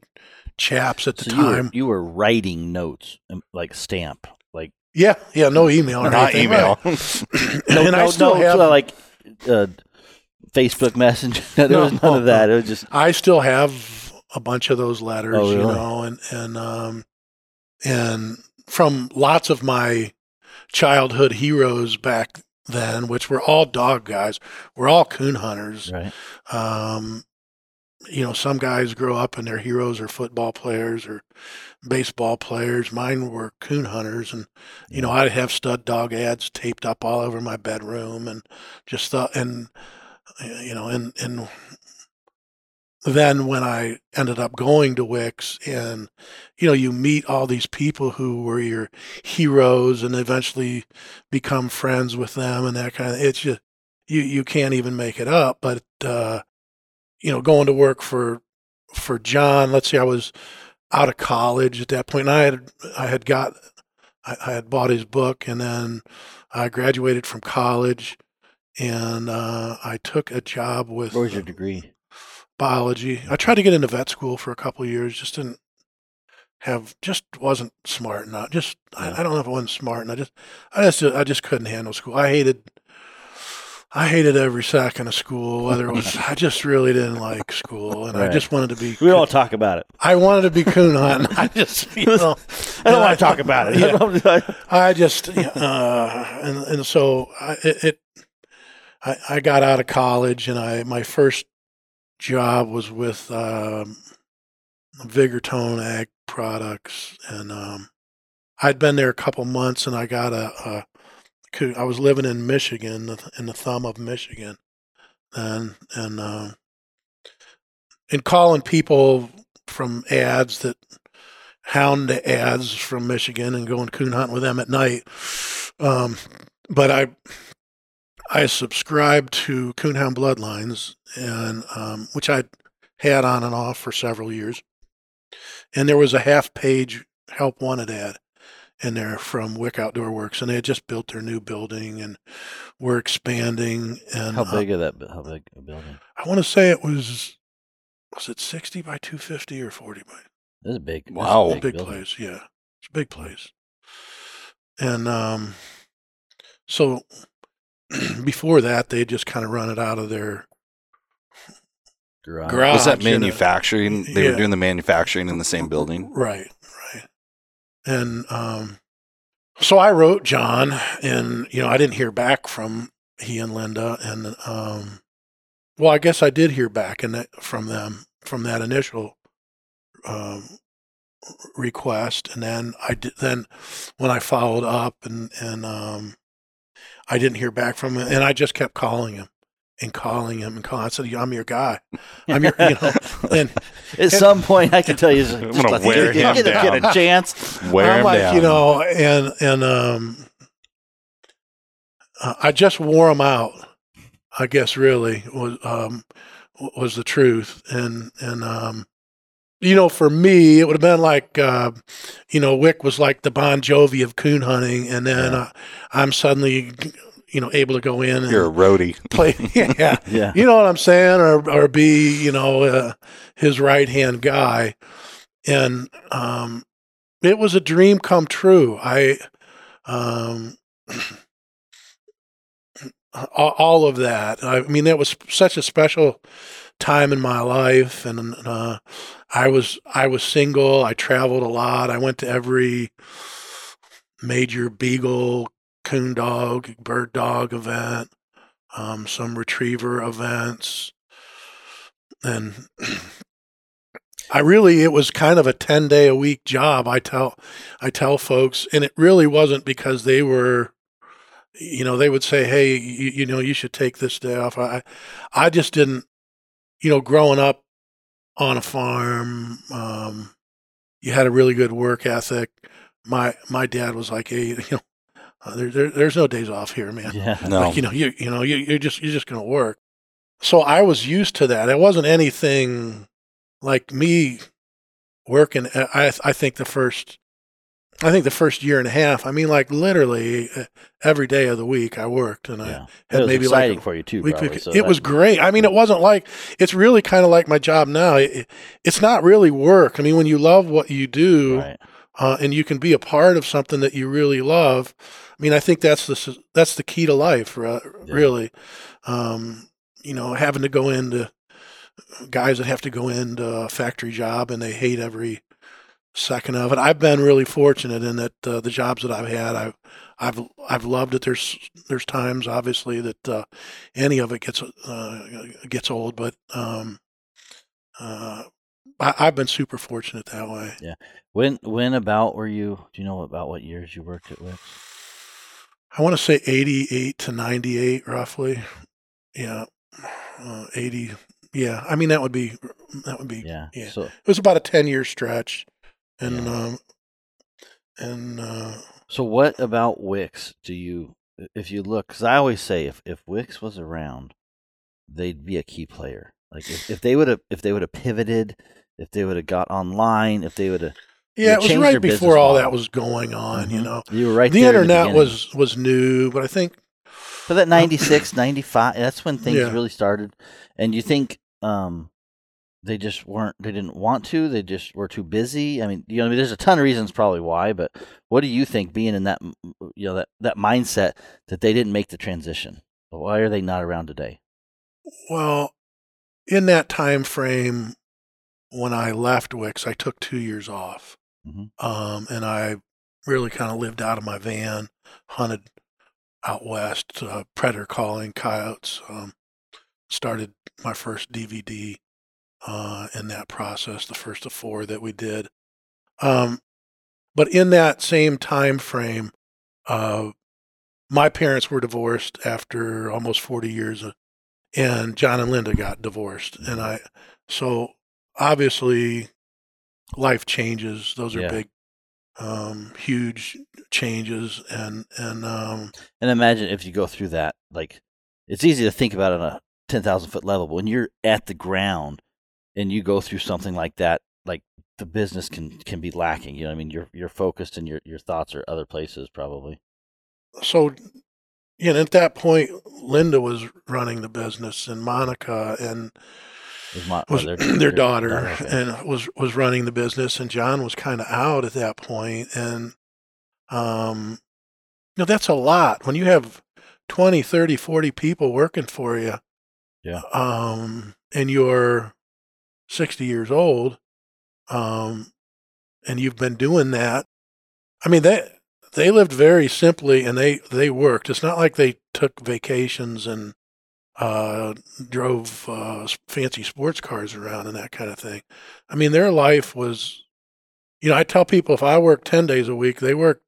S2: chaps at the
S1: so you were,
S2: time.
S1: you were writing notes, um, like stamp, like
S2: yeah, yeah, no [LAUGHS] email or
S3: Not
S2: anything,
S3: email.
S2: right. [LAUGHS] [CLEARS THROAT]
S1: no,
S2: and I still
S1: no,
S2: have
S1: like uh, Facebook [LAUGHS] Messenger. there
S2: No,
S1: was none
S2: no,
S1: of that. It was just
S2: I still have a bunch of those letters,
S1: Oh,
S2: you know, and and um and from lots of my childhood heroes back then, which were all dog guys, We're all coon hunters.
S1: right.
S2: Um, you know, some guys grow up and their heroes are football players or baseball players. Mine were coon hunters, and you know, I'd have stud dog ads taped up all over my bedroom, and just thought, and you know, and and then when I ended up going to Wick's, and you know, you meet all these people who were your heroes, and eventually become friends with them, and that kind of. It's just you you can't even make it up. But uh, you know, going to work for for John. Let's see, I was out of college at that point, and I had I had got I, I had bought his book, and then I graduated from college, and uh, I took a job with
S1: What was your degree?
S2: Biology. I tried to get into vet school for a couple of years, just didn't have, just wasn't smart enough. Just I, I don't know if I wasn't smart, and I just I just I just couldn't handle school. I hated. I hated every second of school. Whether it was, [LAUGHS] I just really didn't like school, and I just wanted to be.
S1: We don't talk about it.
S2: I wanted to be coon hunting. [LAUGHS] I just, [LAUGHS] you know,
S1: I don't want to talk about it.
S2: Yeah. I just, uh, and and so I, it, it I, I got out of college, and I my first job was with um, Vigortone Ag Products, and um, I'd been there a couple months, and I got a, a I was living in Michigan, in the thumb of Michigan, and and um, and calling people from ads that hound ads from Michigan and going coon hunting with them at night. Um, but I I subscribed to Coonhound Bloodlines, and um, which I had on and off for several years. And there was a half page help wanted ad in there from Wick Outdoor Works, and they had just built their new building and were expanding. And
S1: How
S2: uh,
S1: big of that? How big a building?
S2: I want to say it was was it sixty by two fifty or forty by
S1: This is big. Is
S3: Wow.
S2: big,
S1: building.
S2: place, yeah. It's a big place. And um so [CLEARS THROAT] before that they just kind of run it out of their
S1: Garage.
S2: Garage.
S3: Was that manufacturing? They
S2: Yeah.
S3: were doing the manufacturing in the same building.
S2: right, right. And um so I wrote John and you know, I didn't hear back from he and Linda and um well, I guess I did hear back and from them from that initial um request and then I did then when I followed up and and um I didn't hear back from him and I just kept calling him and calling him and calling I said I'm your guy I'm your you know [LAUGHS] and
S1: At some point, I can tell you, just
S3: I'm gonna
S1: let-
S3: wear
S1: get,
S3: him
S1: get, a- get a chance. [LAUGHS]
S3: Wear
S2: I'm
S3: him
S2: like
S3: down.
S2: you know and and um uh, I just wore him out I guess really was um was the truth and and um you know for me it would have been like uh you know Wick was like the Bon Jovi of coon hunting and then
S1: Yeah.
S2: uh, I'm suddenly you know able to go in and
S3: You're a roadie. [LAUGHS]
S2: play [LAUGHS] yeah [LAUGHS]
S1: Yeah.
S2: you know what I'm saying, or or be you know uh, his right hand guy, and um, it was a dream come true. I um, [CLEARS THROAT] all, all of that. I mean, that was such a special time in my life, and uh, I was I was single. I traveled a lot. I went to every major beagle, coon dog, bird dog event um, some retriever events, and [CLEARS THROAT] I really it was kind of a ten day a week job. I tell I tell folks, and it really wasn't because they were, you know, they would say, "Hey, you, you know, you should take this day off." I I just didn't, you know, growing up on a farm, um, you had a really good work ethic. My my dad was like, "Hey, [LAUGHS] you know." Uh, there, there, there's no days off here, man
S1: Yeah. [LAUGHS]
S3: No.
S2: like you know you you know you, you're just you're just going to work so i was used to that it wasn't anything like me working uh, i i think the first i think the first year and a half i mean like literally uh, every day of the week i worked and i had
S1: It was
S2: maybe
S1: exciting
S2: like
S1: for you too.
S2: week,
S1: probably,
S2: week-
S1: so
S2: it was great i mean it wasn't like it's really kind of like my job now it, it's not really work i mean when you love what you do
S1: Right.
S2: uh, and you can be a part of something that you really love. I mean, I think that's the that's the key to life, uh,
S1: Yeah.
S2: really. Um, you know, having to go into guys that have to go into a factory job and they hate every second of it. I've been really fortunate in that uh, the jobs that I've had, I've I've I've loved it. There's there's times, obviously, that uh, any of it gets uh, gets old, but um, uh, I, I've been super fortunate that way. Yeah.
S1: When when about were you? Do you know about what years you worked at Wick's?
S2: I want to say 88 to 98, roughly. Yeah. uh, 80. Yeah, I mean that would be that would be.
S1: Yeah.
S2: Yeah.
S1: So
S2: It was about a 10 year stretch, and
S1: Yeah.
S2: um, and uh,
S1: so what about Wick's? Do you if you look? Because I always say if if Wick's was around, they'd be a key player. Like if, if they would have if they would have pivoted, if they would have got online, if they would have
S2: yeah, it was right before all that was going on. You
S1: Mhm.
S2: know,
S1: you were right
S2: the internet
S1: beginning.
S2: was was new, but I think
S1: But that 96, 95, that's when things
S2: Yeah.
S1: really started. And you think um, they just weren't, they didn't want to, they just were too busy. I mean, you know, I mean, there's a ton of reasons probably why, but what do you think being in that, you know, that, that mindset that they didn't make the transition? Why are they not around today?
S2: Well, in that time frame, when I left Wick's, I took two years off,
S1: Mhm.
S2: um, and I really kind of lived out of my van, hunted out west, uh, predator calling coyotes. Um, started my first DVD uh, in that process, the first of four that we did. Um, but in that same time frame, uh, my parents were divorced after almost 40 years of and John and Linda got divorced. And I, so obviously life changes. Those are
S1: Yeah.
S2: big, um, huge changes. And, and, um,
S1: And imagine if you go through that, like, it's easy to think about on a 10,000 foot level, but when you're at the ground and you go through something like that, like the business can, can be lacking. You know, I mean, you're, you're focused and your, your thoughts are other places probably.
S2: so, you know, at that point, Linda was running the business and Monica and
S1: Was my,
S2: was
S1: or
S2: their, [CLEARS THROAT] daughter,
S1: okay.
S2: and was, was running the business and John was kind of out at that. And, um, you know, that's a lot when you have 20, 30, 40 people working for you.
S1: Yeah.
S2: Um, and you're 60 years old. Um, and you've been doing that. I mean, they, they lived very simply and they, they worked. It's not like they took vacations and, uh, drove, uh, fancy sports cars around and that kind of thing. I mean, their life was, you know, I tell people if I work 10 days a week, they work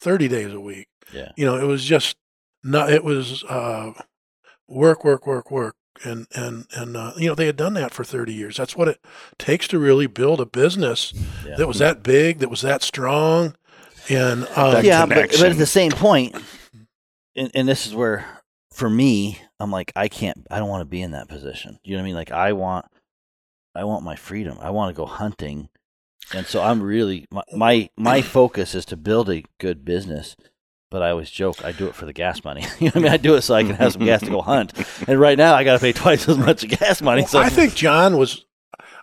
S2: 30 days a week.
S1: Yeah.
S2: You know, it was just not, it was, uh, work, work, work, work. And, and, and, uh, you know, they had done that for 30 years. That's what it takes to really build a business
S1: Yeah.
S2: that was that big, that was that strong. And, um,
S3: That
S1: yeah, but, but at the same point, and, and this is where, for me, I'm like, I can't, I don't want to be in that position. You know what I mean? Like, I want, I want my freedom. I want to go hunting, and so I'm really my my, my focus is to build a good business. But I always joke, I do it for the gas money. [LAUGHS] you know I mean? I do it so I can have some gas to go hunt. And right now, I got to pay twice as much gas money.
S2: Well,
S1: So
S2: I think John was.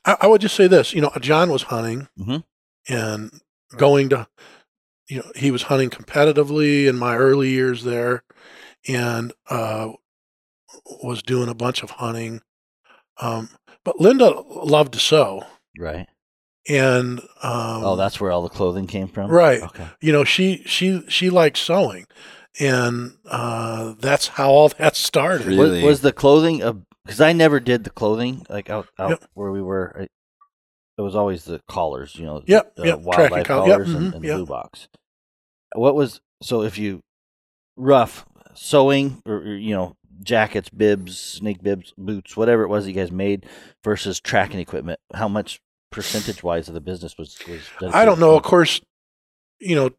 S2: I, I would just say this. You know, John was hunting
S1: Mhm.
S2: and going to. You know, he was hunting competitively in my early years there, and uh, was doing a bunch of hunting. Um, but Linda loved to sew,
S1: right.
S2: And um,
S1: Oh, that's where all the clothing came from.
S2: Right.
S1: Okay.
S2: you know she she she liked sewing, and uh, that's how all that started.
S3: Really?
S1: Was, was the clothing because I never did the clothing like out out
S2: Yep.
S1: where we were. I, it was always the collars, you know.
S2: Yep,
S1: uh,
S2: yep,
S1: wildlife
S2: tracking collar. Yep,
S1: collars and, and
S2: yep.
S1: blue box. What was so if you rough sewing or, or, you know jackets, bibs, snake bibs, boots, whatever it was that you guys made versus tracking equipment? How much percentage wise of the business was was?
S2: I don't know. Of course, you know,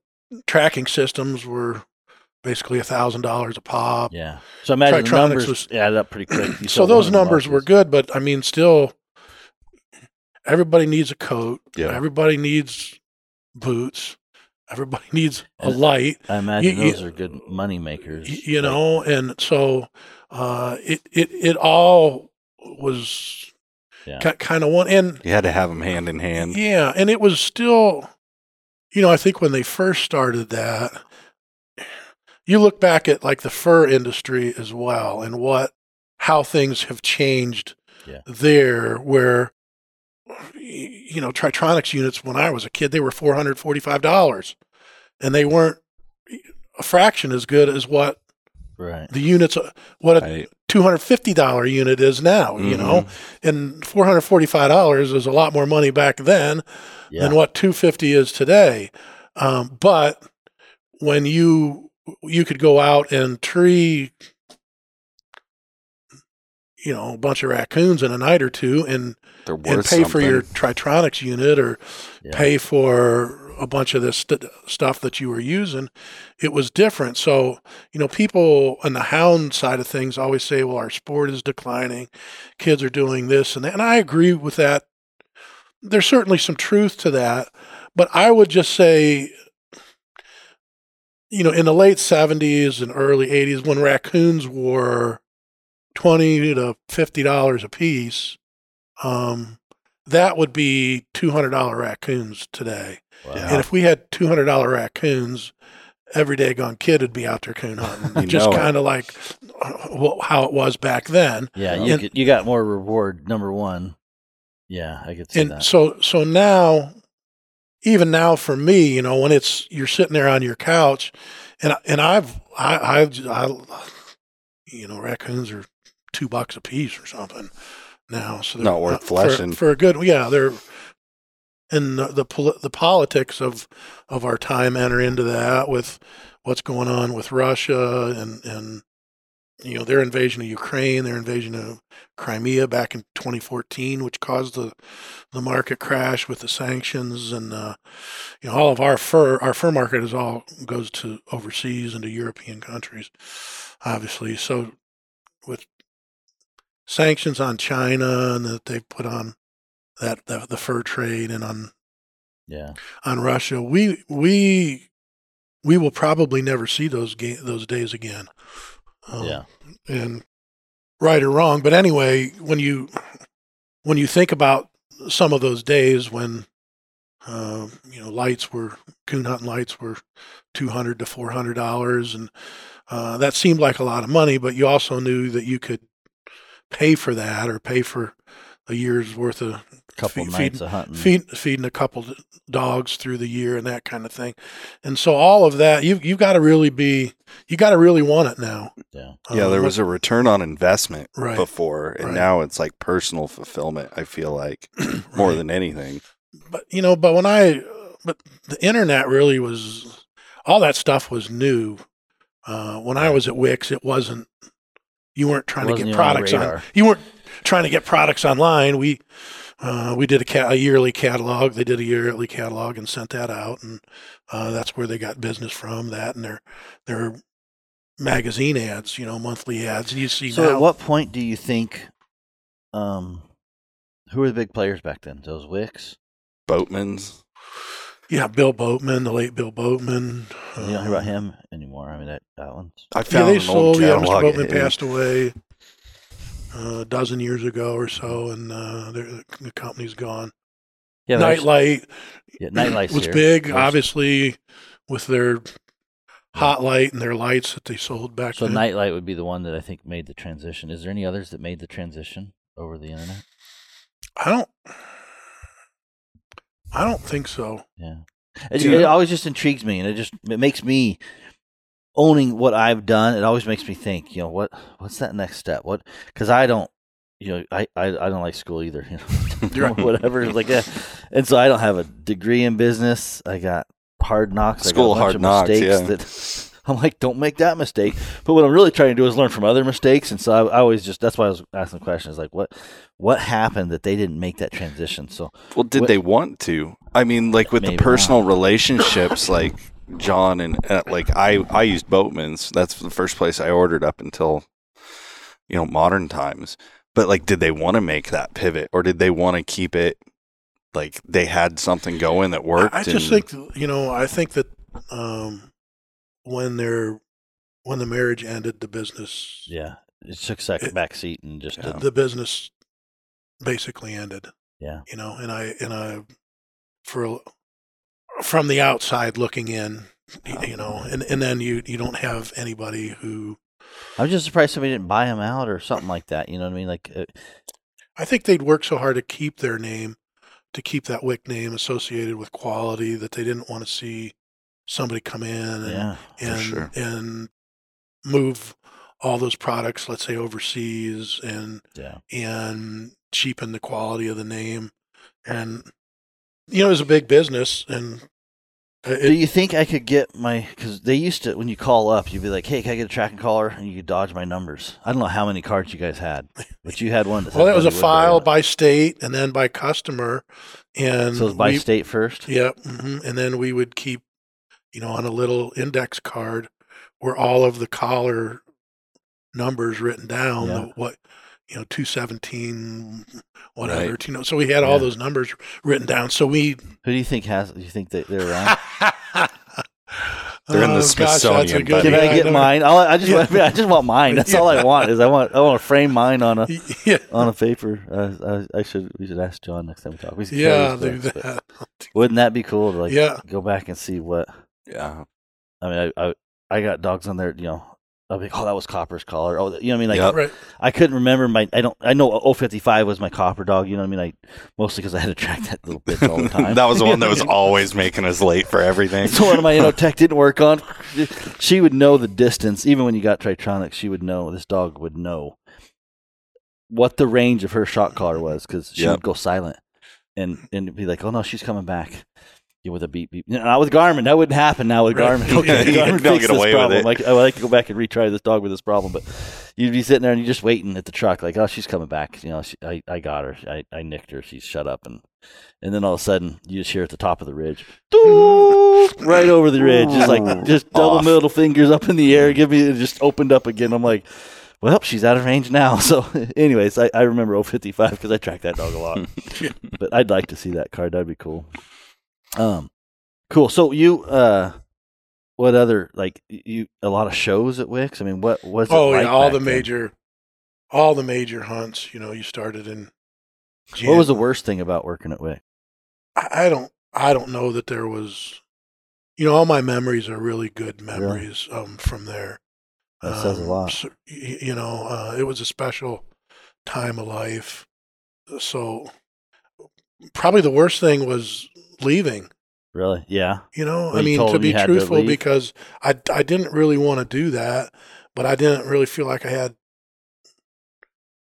S2: tracking systems were basically a thousand dollars a pop.
S1: Yeah. So imagine the numbers
S2: was-
S1: added up pretty quick.
S2: So those
S1: 100
S2: numbers were good, but I mean, still, everybody needs a coat.
S3: Yeah.
S2: Everybody needs boots. Everybody [LAUGHS] needs a light.
S1: I imagine
S2: you-
S1: those are good money makers.
S2: You
S1: like-
S2: know, and so uh, it it it all was
S1: Yeah.
S2: kind of one. And
S3: You had to have them hand in hand.
S2: Yeah, and it was still, you know, I think when they first started that, you look back at like the fur industry as well and what, how things have changed
S1: Yeah.
S2: there, where, you know, Tritronics units when I was a kid, they were $445 and they weren't a fraction as good as what
S1: Right.
S2: the units, what a
S3: Right.
S2: $250 unit is now, you know, and $445 is a lot more money back then
S1: Yeah.
S2: than what 250 is today. Um, but when you you could go out and tree you know, a bunch of raccoons in a night or two and, and pay for your
S3: something.
S2: Tritronics unit or
S1: Yeah.
S2: pay for a bunch of this st- stuff that you were using, it was different. So, you know, people on the hound side of things always say, well, our sport is declining, kids are doing this and that. And I agree with that. There's certainly some truth to that. But I would just say, you know, in the late 70s and early 80s, when raccoons were 20 to $50 a piece, um, that would be $200 raccoons today.
S1: Wow.
S2: And if we had two hundred dollar raccoons, every day gone kid would be out there coon hunting, [LAUGHS] just kind of like uh, how it was back then.
S1: Yeah, you
S2: And-
S1: you got more reward. Number one. Yeah, I could see
S2: And
S1: that.
S2: so so now, even now for me, you know, when it's you're sitting there on your couch, and I- and I've I I've I, you know raccoons are two bucks a piece or something now, so they're
S3: Not worth
S2: for-
S3: fleshing.
S2: for, a good yeah they're. And the the, the politics of, of our time enter into that with what's going on with Russia and, and you know their invasion of Ukraine, their invasion of Crimea back in 2014, which caused the the market crash with the sanctions and uh, you know all of our fur our fur market is all goes to overseas into European countries, obviously. So with sanctions on China and that they've put on that the, the fur trade and on
S1: yeah,
S2: on Russia, we we we will probably never see those ga- those days again. Um,
S1: yeah,
S2: and right or wrong, but anyway, when you when you think about some of those days when uh, you know lights were coon hunting lights were two hundred to four hundred dollars, and uh, that seemed like a lot of money, but you also knew that you could pay for that or pay for a year's worth of
S1: couple
S2: Fe-
S1: nights
S2: feeding-
S1: of hunting.
S2: feed, feeding a couple dogs through the year and that kind of thing. And so all of that, you you've got to really be, you got to really want it now.
S1: Yeah,
S3: Yeah,
S2: Um,
S3: there was a return on investment
S2: Right.
S3: before, and
S2: Right.
S3: now it's like personal fulfillment. I feel like [CLEARS THROAT] more
S2: Right.
S3: than anything.
S2: but you know, but when I, but the internet really was, all that stuff was new. Uh, when I was at Wick's, it wasn't. You weren't trying to get
S1: even on the
S2: products on. You weren't trying to get products online. We uh, we did a, ca- a yearly catalog. They did a yearly catalog and sent that out, and uh, that's where they got business from. That and their their magazine ads, you know, monthly ads. You see
S1: So
S2: now.
S1: at what point do you think, um, who were the big players back then? Those Wicks.
S3: Boatman's.
S2: yeah, Bill Boatman, the late Bill Boatman.
S1: you don't hear about
S2: um,
S1: him anymore. I mean that that one's.
S3: I
S2: Yeah,
S3: found
S2: they
S3: an
S2: sold.
S3: old
S2: Yeah, Mr. Boatman
S3: at-
S2: passed away a dozen years ago or so, and uh, the, the company's gone.
S1: Yeah, Nite
S2: Lite
S1: Yeah, Nite Lite's [CLEARS THROAT]
S2: was
S1: here.
S2: big,
S1: There's-
S2: obviously, with their hot light and their lights that they sold back
S1: So
S2: then.
S1: Nite Lite would be the one that I think made the transition. Is there any others that made the transition over the internet?
S2: I don't. I don't think so.
S1: Yeah. It,
S3: Do
S1: it always just intrigues me, and it just it makes me owning what I've done. It always makes me think, you know, what what's that next step? What because I don't, you know, I, I I don't like school either. [LAUGHS] You know, whatever like that, [LAUGHS] and so I don't have a degree in business. I got hard knocks.
S3: School
S1: I got a bunch
S3: hard
S1: of
S3: knocks,
S1: mistakes
S3: yeah.
S1: that [LAUGHS] I'm like, don't make that mistake. But what I'm really trying to do is learn from other mistakes, and so I, I always just that's why I was asking the question like, what what happened that they didn't make that transition? So
S3: Well, did
S1: What-
S3: they want to? I mean, like with the personal relationships, like John and uh, like I, I used Boatman's. That's the first place I ordered up until you know modern times. But like, did they want to make that pivot, or did they want to keep it like they had something going that worked?
S2: I, I just
S3: and-
S2: think you know. I think that um, when their when the marriage ended, the business
S1: yeah, it took second
S2: It-
S1: back seat and just
S3: Yeah.
S2: the business basically ended.
S1: Yeah.
S2: You know, and I and I for from the outside looking in, you know, and and then you you don't have anybody who
S1: I'm just surprised somebody didn't buy them out or something like that. You know what I mean? Like, uh,
S2: I think they'd work so hard to keep their name, to keep that Wick name associated with quality that they didn't want to see somebody come in and
S1: yeah,
S2: and
S3: sure.
S2: and move all those products, let's say overseas, and
S1: yeah,
S2: and cheapen the quality of the name. And you know, it was a big business, and Uh,
S1: Do you think I could get my? Because they used to when you call up, you'd be like, "Hey, can I get a tracking caller?" And you could dodge my numbers. I don't know how many cards you guys had, but you had one. That
S2: well, that was a file by state and then by customer, and
S1: So it was by
S2: we-
S1: state first.
S2: Yep. hmm And then we would keep, you know, on a little index card where all of the caller numbers written down,
S1: Yeah.
S2: the, what, you know, 217, whatever.
S3: Right.
S2: You know, so we had all
S1: Yeah.
S2: those numbers written down. So we.
S1: Who do you think has? Do you think that they're around? [LAUGHS]
S3: They're in the
S2: Oh, gosh, that's a
S3: Smithsonian,
S2: good-
S3: buddy.
S1: Can
S2: yeah,
S1: I get
S2: know.
S1: mine? I'll, I just,
S2: Yeah.
S1: want, I just want mine. That's all I [LAUGHS] want. Is I want, I want to frame mine on a [LAUGHS]
S2: Yeah.
S1: on a paper. Uh, I, I should, we should ask John next time we talk. We
S2: Yeah,
S1: carry
S2: do
S1: his books,
S2: that.
S1: but Wouldn't that be cool to like
S2: Yeah.
S1: go back and see what?
S3: Yeah.
S1: I mean, I, I, I got dogs on there. You know, I'll be like, oh, that was Copper's collar. Oh, you know what I mean? Like,
S3: Yep.
S2: Right.
S1: I couldn't remember my. I don't. I know 055 was my Copper dog. You know what I mean? I mostly because I had to track that little bitch all the time. [LAUGHS]
S3: that was the one that was
S1: You know what
S3: always making us late for everything.
S1: I mean? So one of my you know tech didn't work on. She would know the distance, even when you got Tritronics. She would know. This dog would know what the range of her shot collar was because she
S3: Yep.
S1: would go silent and and be like, "Oh no, she's coming back." Yeah, with a beep beep. No, not with Garmin. That wouldn't happen now with
S2: Right.
S1: Garmin. [LAUGHS]
S3: You
S1: Garmin fixed
S3: away
S1: this problem. Like I would like to go back and retry this dog with this problem, but you'd be sitting there and you're just waiting at the truck, like, oh, she's coming back. You know, she, I I got her. I, I nicked her. She's shut up, and and then all of a sudden you just hear at the top of the ridge, "Doo!" right over the ridge, just like just double
S3: Off.
S1: middle fingers up in the air. Give me it just opened up again. I'm like. Well, she's out of range now. [LAUGHS] So, anyways, I, I remember 055 because I tracked that dog a lot. [LAUGHS] but I'd like to see that card. That'd be cool. Um, cool. So you, uh, what other like you a lot of shows at Wick's? I mean, what was it
S2: Oh,
S1: like
S2: yeah. All the
S1: then?
S2: major, all the major hunts, you know, you started in.
S1: What was the worst thing about working at Wick's?
S2: I I don't I don't know that there was you know all my memories are really good memories um from there.
S1: That says a
S2: Um,
S1: lot.
S2: so, you know, uh, it was a special time of life. So probably the worst thing was leaving.
S1: Really? Yeah.
S2: You know, I mean to be
S1: had to
S2: truthful because I I didn't really want to do that, but I didn't really feel like I had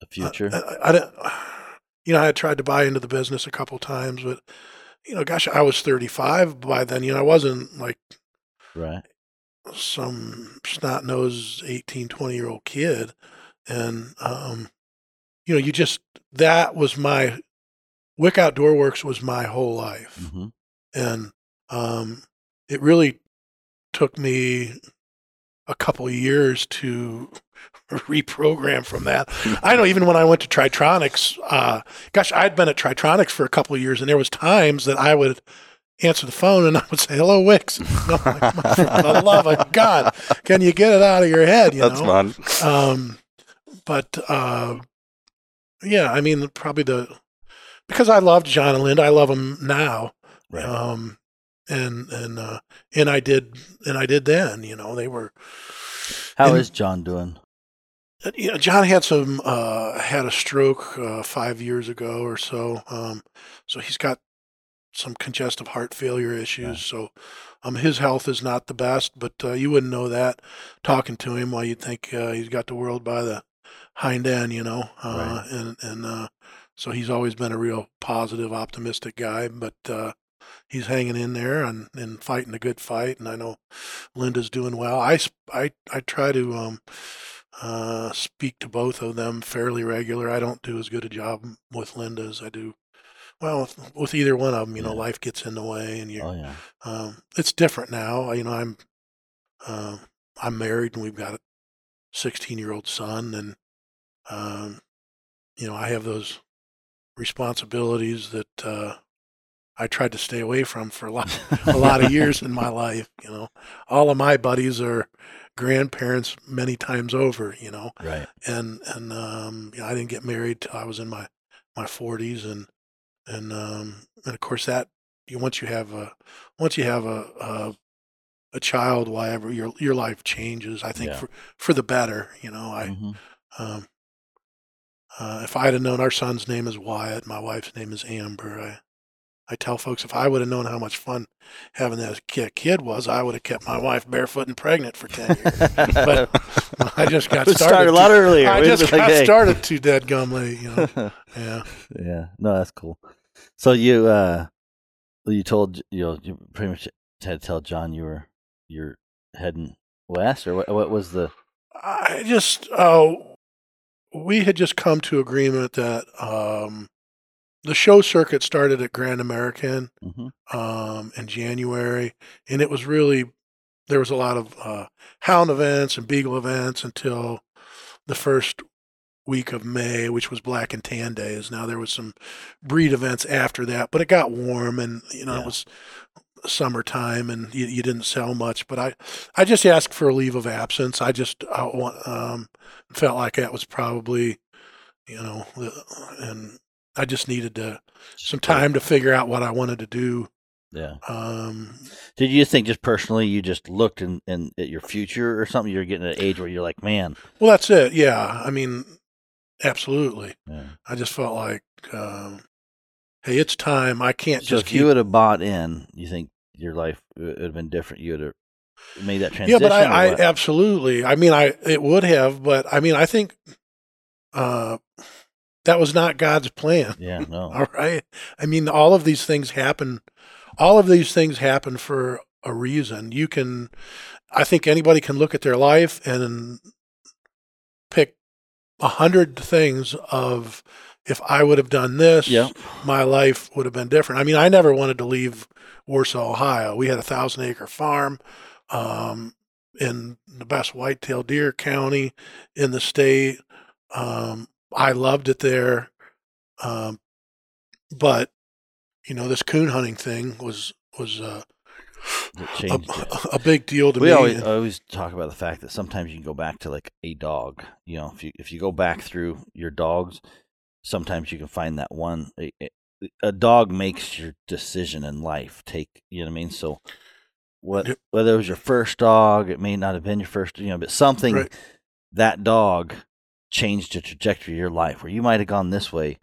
S1: The future.
S2: I, I, didn't, you know, I had tried to buy into the business a couple times, but you know, gosh, I was 35 by then. You know, I wasn't like
S1: right.
S2: some snot nosed 18, 20 year old kid. And, um, you know, you just, that was my, Wick Outdoor Works was my whole life.
S1: hmm
S2: And, um, it really took me a couple years to [LAUGHS] reprogram from that. I know even when I went to Tritronics, uh, gosh, I'd been at Tritronics for a couple of years, and there was times that I would answer the phone and I would say, "Hello, Wick's." [LAUGHS] No, like, the love of God, can you get it out of your head? You
S3: That's
S2: know?
S3: fun.
S2: Um, but uh, yeah, I mean, probably the because I loved John and Linda, I love them now.
S1: Right.
S2: Um, and and uh, and I did and I did then. You know, they were.
S1: How
S2: and-
S1: is John doing?
S2: Uh, You know, John had some uh, had a stroke uh, five years ago or so. Um, so he's got some congestive heart failure issues. So um, his health is not the best, but uh, you wouldn't know that talking to him. Why you'd think uh, he's got the world by the hind end, you know. Uh, And and uh, so he's always been a real positive, optimistic guy. But uh, he's hanging in there and, and fighting a good fight. And I know Linda's doing well. I I I try to um, uh, speak to both of them fairly regular. I don't do as good a job with Linda as I do. Well, with, with either one of them, you know, life gets in the way, and you.
S1: Oh yeah.
S2: Um, it's different now. You know, I'm um I'm married, and we've got a 16 year old son, and um, you know, I have those responsibilities that uh, I tried to stay away from for a lot [LAUGHS] a lot of years in my life. You know, all of my buddies are grandparents many times over. You know,
S1: Right.
S2: and and um, you know, I didn't get married till I was in my my forties, and and um, and of course that you once you have a once you have a a, a child, whatever your your life changes. I think
S1: Yeah.
S2: for for the better. You know, I
S1: Mhm.
S2: um, uh, if I had known our son's name is Wyatt, my wife's name is Amber. I I tell folks if I would have known how much fun having that ki- kid was, I would have kept my wife barefoot and pregnant for ten years. But [LAUGHS] [LAUGHS] I just got started.
S1: started a
S2: too-
S1: lot earlier.
S2: I just got
S1: like, hey.
S2: started too dead gum late, you know. [LAUGHS] Yeah.
S1: yeah. No, that's cool. So you uh you told you know you pretty much had to tell John you were you're heading west, or what? What was the?
S2: I just uh, we had just come to agreement that um, the show circuit started at Grand American
S1: Mhm.
S2: um, in January, and it was really there was a lot of uh, hound events and beagle events until the first week of May, which was Black and Tan Days. Now there was some breed events after that, but it got warm, and you know
S1: Yeah.
S2: it was summertime, and you, you didn't sell much. But I, I just asked for a leave of absence. I just I want, um, felt like that was probably, you know, and I just needed to some time to figure out what I wanted to do.
S1: Yeah.
S2: Um,
S1: Did you think just personally you just looked in, in at your future or something? You're getting an age where you're like, man,
S2: well, that's it. Yeah, I mean, absolutely.
S1: yeah.
S2: I just felt like, um, hey, it's time. I can't
S1: So
S2: just
S1: if
S2: keep.
S1: you would have bought in, you think your life would have been different? You would have made that transition.
S2: yeah,
S1: but
S2: I, I absolutely. I mean, I it would have, but I mean, I think uh, that was not God's plan.
S1: yeah, [LAUGHS] no,
S2: All right. I mean, all of these things happen. All of these things happen for a reason. You can, I think anybody can look at their life and pick a hundred things of if I would have done this,
S1: yeah,
S2: my life would have been different. I mean, I never wanted to leave Warsaw, Ohio. We had a thousand acre farm um, in the best whitetail deer county in the state. Um, I loved it there. Um, but you know, this coon hunting thing was was uh, a, a big deal to
S1: we
S2: me.
S1: always always talk about the fact that sometimes you can go back to like a dog. You know, if you if you go back through your dogs, sometimes you can find that one. A, dog makes your decision in life. Take you know what I mean. So what whether it was your first dog, it may not have been your first. You know, but something
S2: Right.
S1: that dog changed the trajectory of your life, where you might have gone this way,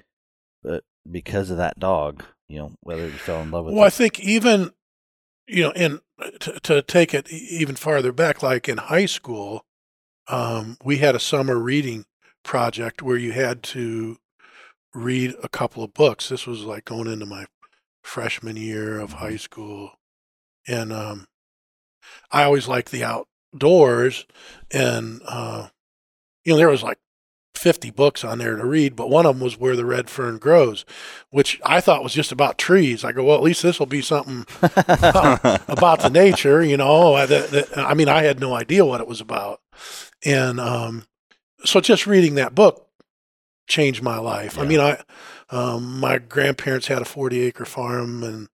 S1: but because of that dog, you know, whether you fell in love with it.
S2: Well, I think even you know, in to, to take it even farther back, like in high school, um, we had a summer reading project where you had to read a couple of books. This was like going into my freshman year of high school, and um, I always liked the outdoors, and uh, you know, there was like 50 books on there to read, but one of them was Where the Red Fern Grows, which I thought was just about trees. I go, well, at least this will be something about the [LAUGHS] nature, you know. I, that, that- I mean, I had no idea what it was about. And um, so just reading that book changed my life. I mean, I um, my grandparents had a 40 acre farm in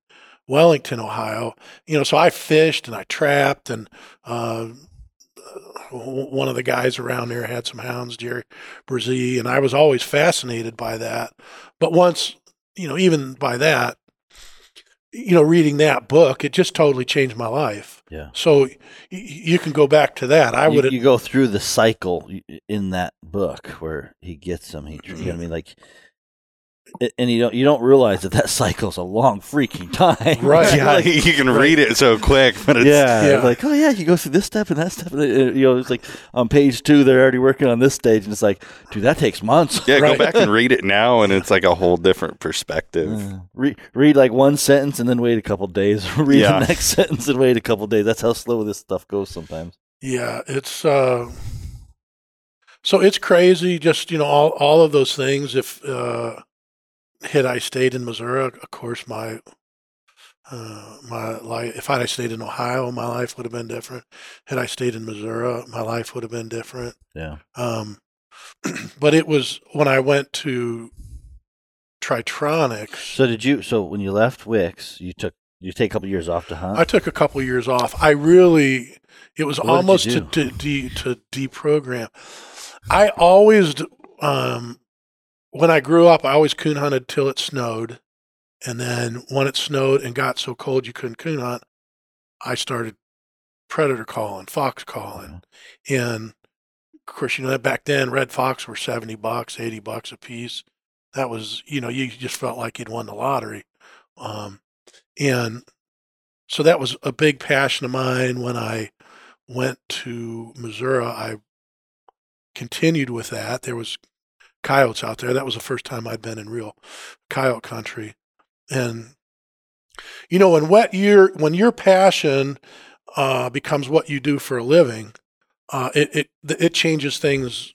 S2: Wellington, Ohio, you know, so I fished and I trapped and uh, one of the guys around there had some hounds, Jerry Brzee, and I was always fascinated by that. But once, you know, even by that, you know, reading that book, it just totally changed my life.
S1: yeah.
S2: So y- you can go back to that. I would
S1: you go through the cycle in that book where he gets them. He, you know I mean, like, and you don't you don't realize that that cycle's a long freaking time,
S2: Right. [LAUGHS]
S3: yeah,
S1: Like,
S3: you can
S2: right.
S3: read it so quick, but it's
S1: yeah,
S2: Yeah.
S1: like oh yeah, you go through this step and that step. And then, uh, you know, it's like on page two, they're already working on this stage, and it's like, dude, that takes months.
S3: yeah.
S2: Right.
S3: Go back and read it now, and it's like a whole different perspective.
S1: Uh, read, read like one sentence and then wait a couple days. [LAUGHS] read
S3: Yeah.
S1: the next sentence and wait a couple days. That's how slow this stuff goes sometimes.
S2: Yeah, it's uh so it's crazy just, you know, all all of those things if uh had I stayed in Missouri, of course my uh my life if I'd have stayed in Ohio, my life would have been different. Had I stayed in Missouri, my life would have been different.
S1: Yeah,
S2: Um [CLEARS THROAT] but it was when I went to Tritronics
S1: So did you? So when you left Wick's, you took you take a couple years off to hunt.
S2: I took a couple years off. I really, it was
S1: What
S2: almost to, to de to deprogram. I always, um, when I grew up, I always coon hunted till it snowed, and then when it snowed and got so cold you couldn't coon hunt, I started predator calling, fox calling, and of course, you know that back then red fox were seventy bucks, eighty bucks a piece. That was, you know, you just felt like you'd won the lottery. Um, and so that was a big passion of mine when I went to Missouri. I continued with that. There was coyotes out there. That was the first time I'd been in real coyote country. And You know, when what your when your passion uh, becomes what you do for a living, uh, it it it changes things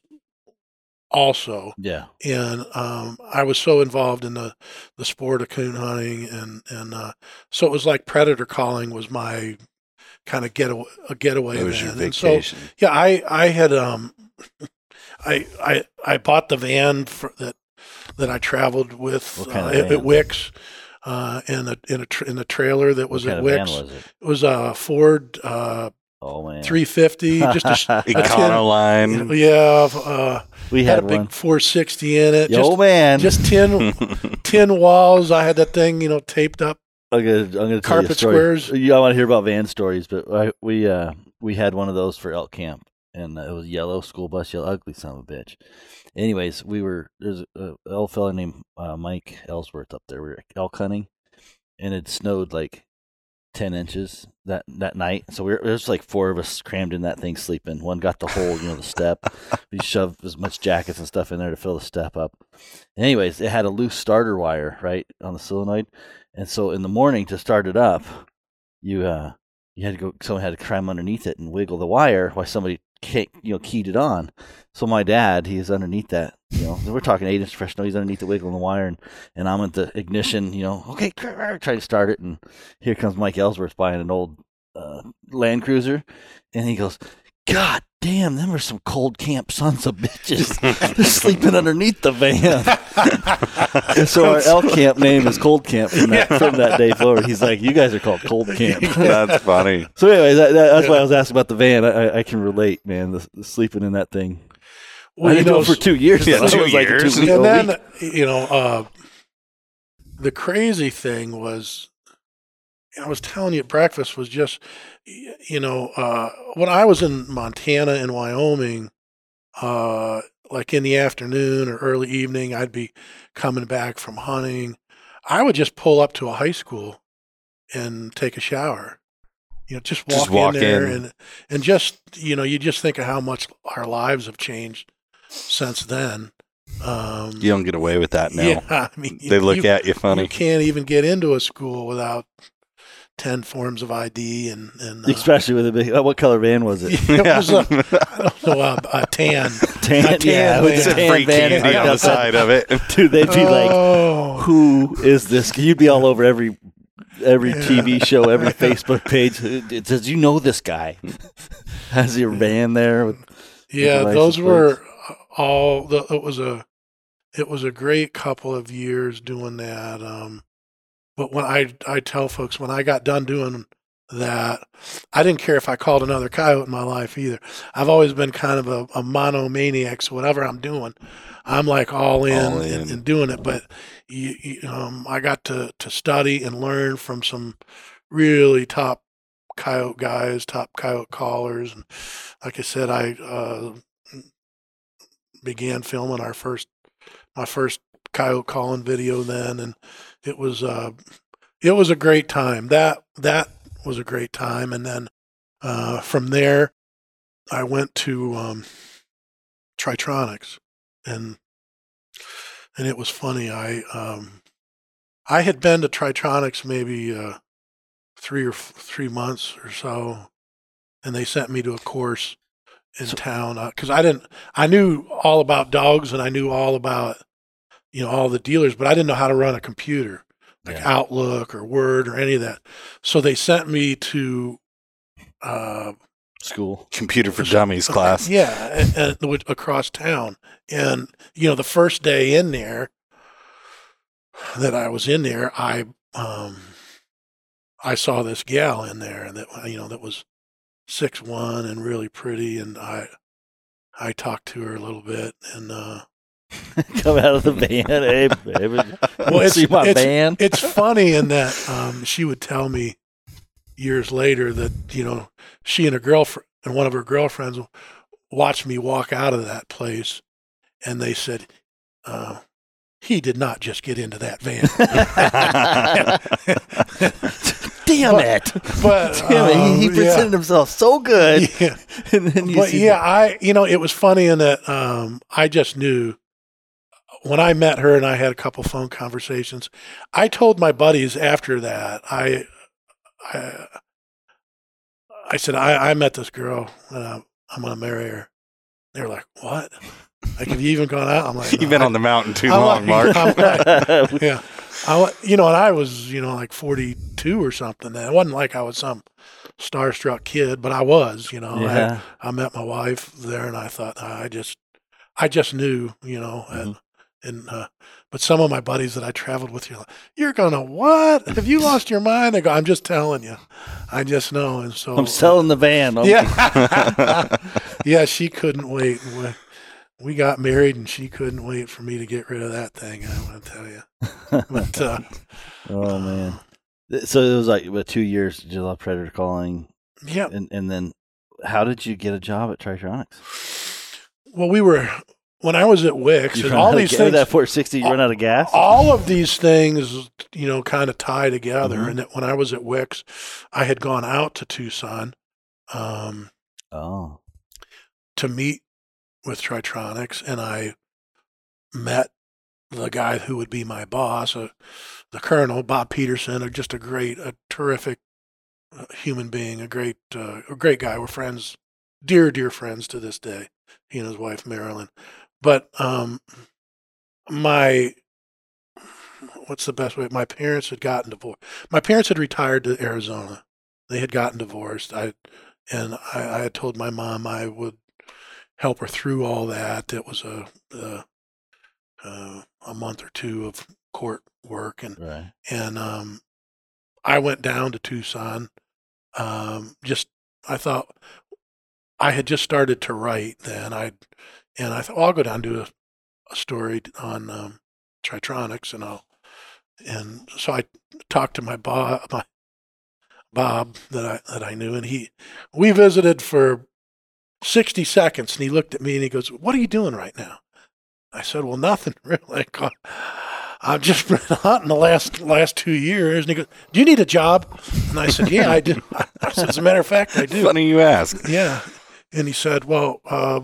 S2: also.
S1: Yeah.
S2: And um, I was so involved in the the sport of coon hunting, and and uh, so it was like predator calling was my kind of getaway a getaway.
S3: It was your
S2: then. And so
S3: vacation.
S2: yeah, I I had um, I I I bought the van for that that I traveled with uh, at, at
S1: van?
S2: Wicks. Uh, in a in a tr- in a trailer that was
S1: what
S2: at
S1: kind of van was it?
S2: It was a Ford uh,
S1: Oh man.
S2: 350, just a [LAUGHS] s-
S3: Econoline.
S2: yeah. Uh,
S1: we
S2: had
S1: had,
S2: a big 460 in it.
S1: Yo
S2: just
S1: man.
S2: just tin [LAUGHS] tin walls. I had that thing, you know, taped up.
S1: I'm gonna, I'm gonna tell you a
S2: Carpet
S1: story.
S2: squares.
S1: You, I want to hear about van stories, but I, we uh we had one of those for elk camp, and uh, it was yellow school bus, yellow ugly son of a bitch. Anyways, we were there's a, a old fella named uh, Mike Ellsworth up there. We were elk hunting, and it snowed like ten inches that that night. So we were, there was like four of us crammed in that thing sleeping. One got the whole you know the step. [LAUGHS] we shoved as much jackets and stuff in there to fill the step up. Anyways, it had a loose starter wire right on the solenoid, and so in the morning to start it up, you uh you had to go. Someone had to climb underneath it and wiggle the wire while somebody you know keyed it on. So my dad, he's underneath that. You know, we're talking eight inch fresh snow. He's underneath the wiggling the wire, and, and I'm at the ignition. You know, okay, try to start it, and here comes Mike Ellsworth buying an old uh, Land Cruiser, and he goes, "God damn, them are some cold camp sons of bitches. [LAUGHS] They're sleeping underneath the van." [LAUGHS] so our L camp name is Cold Camp from that from that day forward. He's like, "You guys are called Cold [LAUGHS] Camp."
S3: That's funny.
S1: So anyway, that, that, that's why I was asking about the van. I, I, I can relate, man. The, the sleeping in that thing. I
S2: Well, you
S1: didn't do
S2: know,
S1: it for two years.
S3: Yeah,
S1: though.
S3: Two
S1: was like a
S3: years.
S1: two-week-
S2: and then
S1: week.
S2: you know, uh, the crazy thing was, I was telling you, breakfast was just, you know, uh, when I was in Montana and Wyoming, uh, like in the afternoon or early evening, I'd be coming back from hunting. I would just pull up to a high school and take a shower. You know, just walk,
S3: Just walk
S2: in there
S3: in.
S2: and and just you know, you just think of how much our lives have changed since then. Um,
S3: You don't get away with that now. [LAUGHS]
S2: yeah, I mean,
S3: They look
S2: you,
S3: at you funny.
S2: You can't even get into a school without ten forms of ID and and uh,
S1: Especially with a big. What color van was it? [LAUGHS]
S2: it was a, I don't [LAUGHS] know a, a tan. [LAUGHS]
S1: Tan,
S2: A tan
S1: yeah, with
S2: van.
S1: the tan
S3: Free
S1: van
S3: candy on the
S1: outside.
S3: side of it.
S1: Dude, they'd be like,
S2: oh,
S1: "Who is this?" You'd be all over every every
S2: Yeah.
S1: TV show, every Facebook page. It says, "You know this guy." Has your van there? With,
S2: yeah,
S1: license
S2: those
S1: plates.
S2: were all. The, it was a it was a great couple of years doing that. Um, but when I I tell folks when I got done doing that, I didn't care if I called another coyote in my life either. I've always been kind of a, a monomaniac, so whatever I'm doing, I'm like all in,
S3: All
S2: And, and doing it. But you, you, um, I got to to study and learn from some really top coyote guys, top coyote callers, and like I said, I uh, began filming our first my first coyote calling video then, and it was uh, it was a great time. That that was a great time, and then uh, from there, I went to um, Tritronics, and and it was funny. I um, I had been to Tritronics maybe uh, three or f- three months or so, and they sent me to a course in
S1: So-
S2: town because I didn't. I knew all about dogs and I knew all about you know all the dealers, but I didn't know how to run a computer like
S1: Yeah.
S2: Outlook or Word or any of that. So they sent me to. Uh,
S1: school.
S3: Computer for [LAUGHS] Dummies [LAUGHS] class.
S2: yeah, and, and across town. And you know, the first day in there that I was in there, I um I saw this gal in there that you know that was six one and really pretty, and I I talked to her a little bit, and uh, [LAUGHS]
S1: Come out of the van, [LAUGHS] hey baby.
S2: Well, it's-
S1: see my
S2: it's-
S1: van.
S2: it's funny in that um, she would tell me years later that you know she and her girlfriend and one of her girlfriends watched me walk out of that place, and they said, uh, "He did not just get into that van." [LAUGHS]
S1: Damn it!
S2: but
S1: Damn it! He, he
S2: um,
S1: presented himself so good,
S2: yeah.
S1: and then you
S2: but yeah, I you know it was funny in that um, I just knew when I met her and I had a couple phone conversations, I told my buddies after that, I, I, I said, I, I met this girl and I'm, I'm going to marry her. They were like, what? Like, have you even gone out? I'm like, [LAUGHS]
S3: You've been
S2: I-
S3: on the mountain too [LAUGHS]
S2: I'm
S3: long,
S2: like-
S3: Mark. [LAUGHS]
S2: Like- yeah. I, you know, and I was, you know, like 42 or something. It wasn't like I was some starstruck kid, but I was, you know. I,
S1: yeah.
S2: I met my wife there, and I thought I just, I just knew, you know, and, mm-hmm. And uh, but some of my buddies that I traveled with, you're like, you're gonna what? Have you lost your mind? I go, I'm just telling you, I just know, and so
S1: I'm selling the van. I'm-
S2: yeah, [LAUGHS] yeah. She couldn't wait. We, got married, and she couldn't wait for me to get rid of that thing. I want to tell you, but uh, [LAUGHS]
S1: oh man. So it was like what two years did you love Predator calling,
S2: yeah.
S1: and and then how did you get a job at Tritronics?
S2: Well, we were when I was at Wick's,
S1: You
S2: and all [LAUGHS] these things.
S1: that 460, you run out of gas.
S2: all of these things, you know, kind of tie together.
S1: Mhm.
S2: And that when I was at Wick's, I had gone out to Tucson um,
S1: Oh,
S2: to meet with Tritronics, and I met the guy who would be my boss, uh, the Colonel Bob Peterson, just a great, a terrific uh, human being, a great, uh, a great guy. We're friends, dear, dear friends to this day. He and his wife Marilyn. But um, my what's the best way? My parents had gotten divorced. My parents had retired to Arizona. They had gotten divorced. I and I, I had told my mom I would help her through all that. It was a a, a, a month or two of court work, and
S1: right.
S2: and um, I went down to Tucson. Um, just I thought I had just started to write then. I and I thought well, I'll go down and do a, a story on um, Tritronics, and I'll and so I talked to my Bob, [LAUGHS] my Bob that I that I knew, and he we visited for sixty seconds, and he looked at me and he goes, "What are you doing right now?" I said, "Well, nothing [LAUGHS] really." I've just [LAUGHS] been hunting the last last two years, and he goes, "Do you need a job?" And I said, "Yeah, I do." I said, "As a matter of fact, I do."
S3: Funny you ask.
S2: Yeah, and he said, "Well, uh,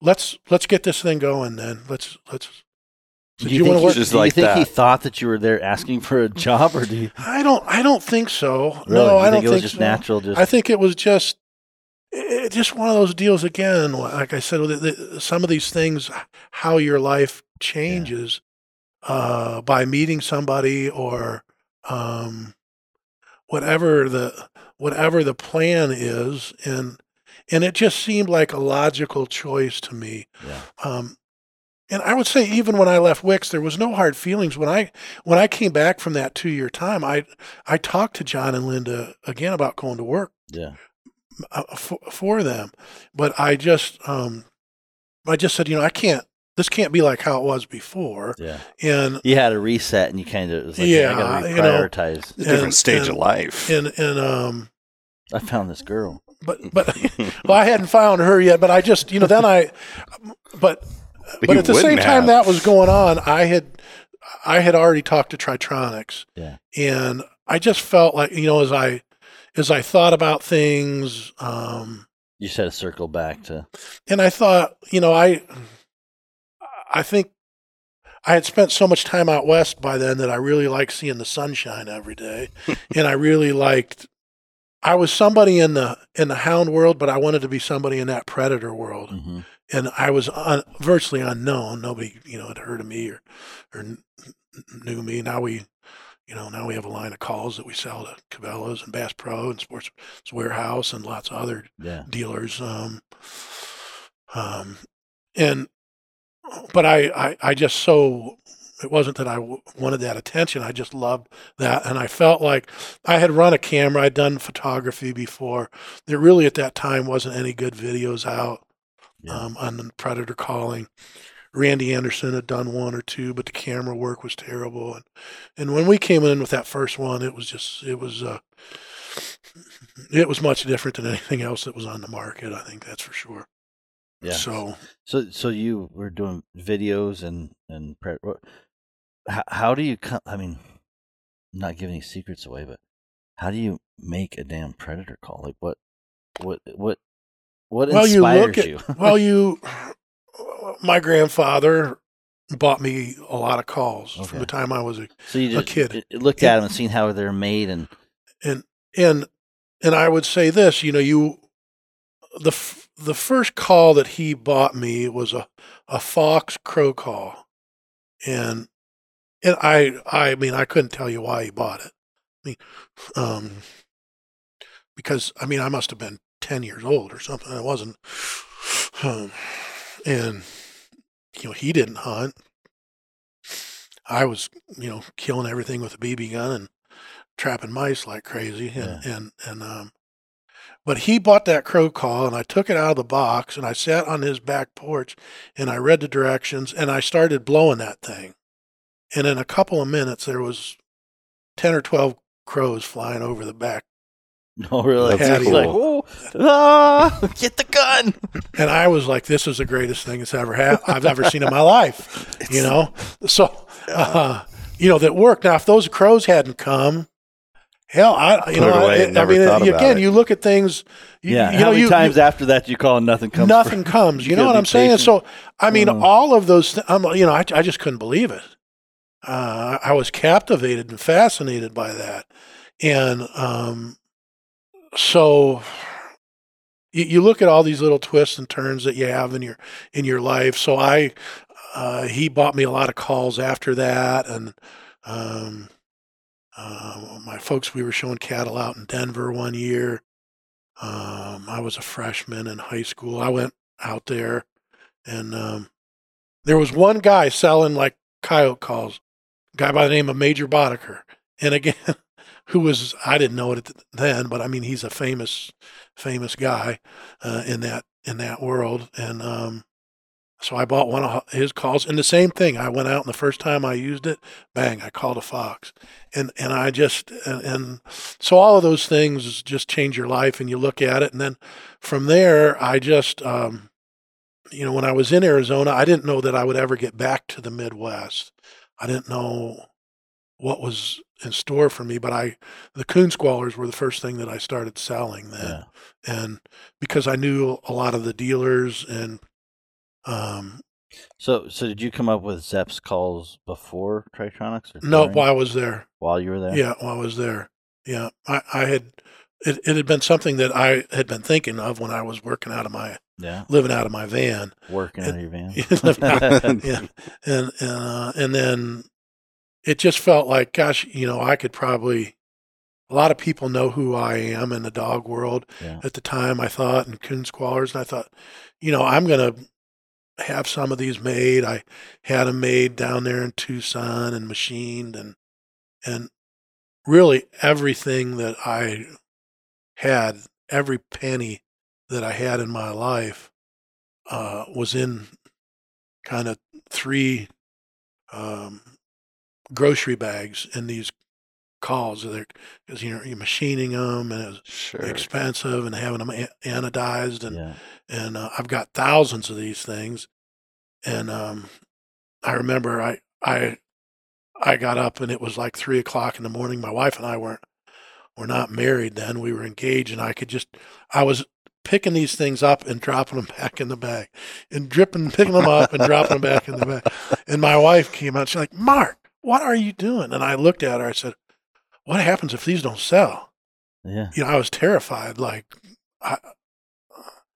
S2: let's let's get this thing going. Then let's let's." So
S1: Do
S2: do
S1: you,
S2: you
S1: think, he,
S2: work?
S3: Just
S1: do you
S3: like
S1: think he thought that you were there asking for a job, or do you?
S2: I don't. I don't think so.
S1: Really?
S2: No,
S1: You
S2: I don't
S1: think it was
S2: think
S1: just
S2: so.
S1: natural. Just
S2: I think it was just, it, just one of those deals again. Like I said, the, the, some of these things, how your life changes uh, by meeting somebody or um, whatever the whatever the plan is, and and it just seemed like a logical choice to me.
S1: yeah.
S2: Um, and I would say even when I left Wick's, there was no hard feelings. When I when I came back from that two year time, I I talked to John and Linda again about going to work
S1: yeah.
S2: uh, for, for them, but I just um I just said you know I can't this can't be like how it was before,
S1: Yeah.
S2: and
S1: You had a reset, and you kind of was like,
S2: Yeah,
S1: yeah, I got to
S2: you know,
S1: prioritize.
S3: A different
S2: And-
S3: stage
S2: and-
S3: of life.
S2: and and um
S1: I found this girl.
S2: But but [LAUGHS] well I hadn't found her yet, but I just you know then I but but
S3: You
S2: at the same
S3: wouldn't
S2: time that was going on, I had I had already talked to Tritronics.
S1: Yeah.
S2: And I just felt like, you know, as I as I thought about things, um,
S1: You said to circle back to
S2: and I thought, you know, I I think I had spent so much time out west by then that I really liked seeing the sunshine every day. [LAUGHS] and I really liked I was somebody in the in the hound world, but I wanted to be somebody in that predator world.
S1: hmm
S2: and I was un, virtually unknown. Nobody, you know, had heard of me or or knew me. Now we, you know, now we have a line of calls that we sell to Cabela's and Bass Pro and Sports Warehouse and lots of other
S1: yeah.
S2: dealers. Um, um, and but I, I, I just so it wasn't that I w- wanted that attention. I just loved that, and I felt like I had run a camera. I'd done photography before. There really at that time wasn't any good videos out
S1: Yeah.
S2: um, on the predator calling. Randy Anderson had done one or two, but the camera work was terrible. And and when we came in with that first one, it was just it was uh, it was much different than anything else that was on the market. I think that's for sure.
S1: Yeah.
S2: So
S1: So, so you were doing videos and and pre- how, how do you come? I mean, I'm not giving any secrets away, but how do you make a damn predator call? Like what, what, what, what
S2: Well, you
S1: inspires
S2: look at-
S1: you?
S2: well, [LAUGHS] you, my grandfather bought me a lot of calls
S1: Okay.
S2: from the time I was a
S1: So you
S2: A kid.
S1: looked at them and seen how they're made, and
S2: and and and I would say this, you know, you the f- the first call that he bought me was a a Fox Crow call, and and I I mean I couldn't tell you why he bought it. I mean, um, because I mean I must have been ten years old or something. I wasn't, um, and you know he didn't hunt. I was, you know, killing everything with a BB gun and trapping mice like crazy and and and um but he bought that crow call and I took it out of the box and I sat on his back porch and I read the directions and I started blowing that thing. And in a couple of minutes there was 10 or 12 crows flying over the back.
S1: no, [LAUGHS] really,
S2: That's
S1: It's like, "Oh, [LAUGHS] ah, get the gun. [LAUGHS]
S2: And I was like this is the greatest thing that's ever happened I've ever seen in my life, you know. So uh, you know that worked. Now if those crows hadn't come Hell, I you
S3: Put
S2: know,
S3: it away
S2: I,
S3: and
S2: I mean,
S3: thought
S2: again,
S3: it.
S2: you look at things. You,
S1: yeah,
S2: you
S1: how
S2: know,
S1: many
S2: you,
S1: times
S2: you,
S1: after that you call and nothing comes?
S2: nothing
S1: for-
S2: comes. You
S1: You
S2: know what I'm saying? So, I mean,
S1: Mm.
S2: all of those. Th- I'm, you know, I, I just couldn't believe it. Uh, I was captivated and fascinated by that, and um, so you, you look at all these little twists and turns that you have in your in your life. So I, uh, he bought me a lot of calls after that, and um, uh, my folks, we were showing cattle out in Denver one year. Um, I was a freshman in high school. I went out there, and um, there was one guy selling like coyote calls, guy by the name of Major Boddicker. And again, [LAUGHS] who was I didn't know it then, but I mean he's a famous, famous guy uh, in that in that world. And um, so I bought one of his calls, and the same thing. I went out, and the first time I used it, bang, I called a fox, and and I just and, and so all of those things just change your life, and you look at it, and then from there, I just um, you know, when I was in Arizona, I didn't know that I would ever get back to the Midwest. I didn't know what was in store for me, but I the coon squallers were the first thing that I started selling then
S1: Yeah.
S2: and because I knew a lot of the dealers and um
S1: So, so did you come up with Zepp's calls before Tritronics? Or
S2: no while I was there
S1: while you were there.
S2: yeah while I was there yeah I, I had it, it had been something that I had been thinking of when I was working out of my
S1: yeah,
S2: living out of my van.
S1: Working
S2: It-
S1: out of your van. [LAUGHS]
S2: Out- yeah. [LAUGHS] And and uh, and then it just felt like gosh you know I could probably a lot of people know who I am in the dog world.
S1: Yeah.
S2: at the time I thought and coon squallers and I thought you know I'm gonna have some of these made. I had them made down there in Tucson and machined and and really everything that I had every penny that I had in my life uh, was in kind of three um, grocery bags in these calls because you know you're machining them and it's
S3: Sure.
S2: expensive and having them anodized and
S1: yeah.
S2: and uh, I've got thousands of these things and um, I remember I I I got up and it was like three o'clock in the morning my wife and I weren't were not married then we were engaged and I could just I was picking these things up and dropping them back in the bag and dripping picking them up and dropping them back in the bag and my wife came out she's like Mark what are you doing and I looked at her I said what happens if these don't sell
S1: Yeah.
S2: you know I was terrified like I,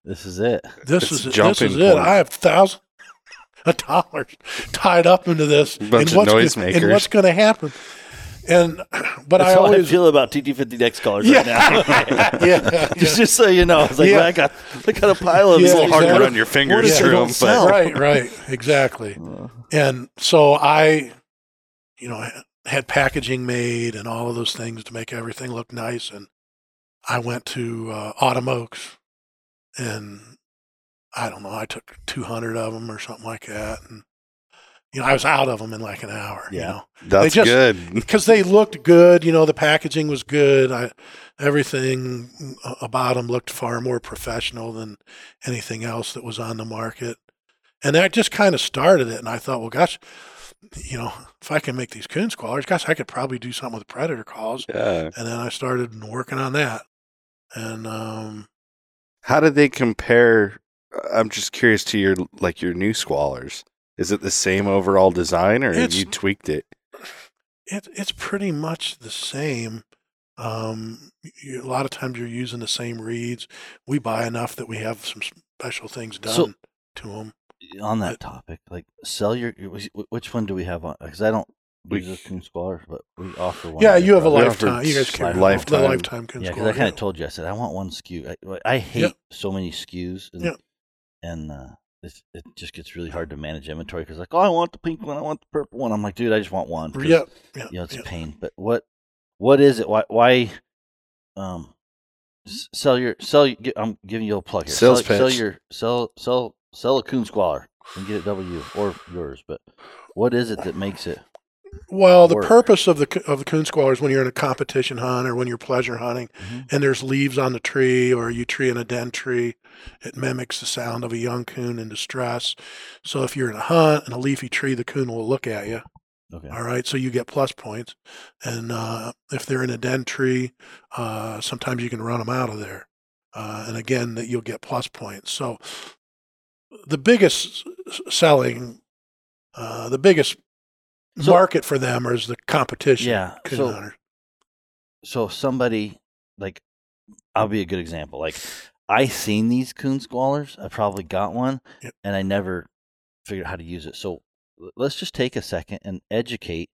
S1: This is it.
S2: this
S3: It's
S2: is this
S3: jumping
S2: is it.
S3: point.
S2: I have thousands [LAUGHS] of dollars tied up into this,
S3: Bunch of
S2: what's
S3: noisemakers.
S2: Gonna, and what's going to happen? And [CLEARS THROAT] but
S1: That's
S2: I
S1: how
S2: always
S1: I feel about TT50X callers
S2: Yeah.
S1: right now. [LAUGHS] [LAUGHS]
S2: yeah, [LAUGHS]
S1: just, just so you know, it's like
S2: Yeah.
S1: man, I got I got a pile of
S2: Yeah,
S3: little harder
S2: exactly.
S3: on your fingers,
S1: if they
S3: true, but
S2: right, right, exactly. And so I, you know, had packaging made and all of those things to make everything look nice. And I went to uh, Autumn Oaks, and I don't know, I took 200 of them or something like that, and you know, I was out of them in like an hour. You
S1: Yeah.
S2: know,
S3: that's
S2: just-
S3: good. [LAUGHS]
S2: because they looked good. You know, the packaging was good. I, everything about them looked far more professional than anything else that was on the market. And that just kind of started it. And I thought, well, gosh, you know, if I can make these coon squallers, gosh, I could probably do something with predator calls.
S3: Yeah.
S2: And then I started working on that. And um,
S3: How did they compare? I'm just curious to your like your new squallers. Is it the same overall design, or have
S2: It's-
S3: you tweaked it?
S2: It, it's pretty much the same. Um, you, a lot of times you're using the same reeds. We buy enough that we have some special things done
S1: So-
S2: to them.
S1: on that topic, like sell your which- which one do we have on? Because I don't
S3: We-
S1: use a coon squaller, but we offer one.
S2: Yeah, you have a lifetime. You guys
S3: offered
S2: carry
S3: lifetime.
S2: the lifetime
S1: Yeah, because I kind of told you, I said I want one SKU. I, I hate
S2: Yep.
S1: so many SKUs, and
S2: Yep.
S1: and uh, it's, it just gets really hard to manage inventory because like, oh, I want the pink one, I want the purple one. I'm like, dude, I just want one.
S2: Yep. Yeah.
S1: you know, it's
S2: yeah.
S1: a pain. But what what is it? Why why um sell your sell? I'm giving you a plug here.
S3: Sales
S1: sell, sell your sell sell sell a coon squaller and get it W or yours. But what is it that makes it?
S2: Well, the
S1: work.
S2: purpose of the of the coon squaller is when you're in a competition hunt or when you're pleasure hunting,
S1: Mhm.
S2: and there's leaves on the tree or you tree in a den tree. It mimics the sound of a young coon in distress. So if you're in a hunt and a leafy tree, the coon will look at you.
S1: Okay.
S2: All right, so you get plus points. And uh, if they're in a den tree, uh, sometimes you can run them out of there. Uh, and again, that you'll get plus points. So the biggest selling, uh, the biggest
S1: So-
S2: market for them or is the competition.
S1: Yeah. So so somebody like I'll be a good example. Like I seen these coon squallers. I probably got one,
S2: Yep.
S1: and I never figured out how to use it. So let's just take a second and educate.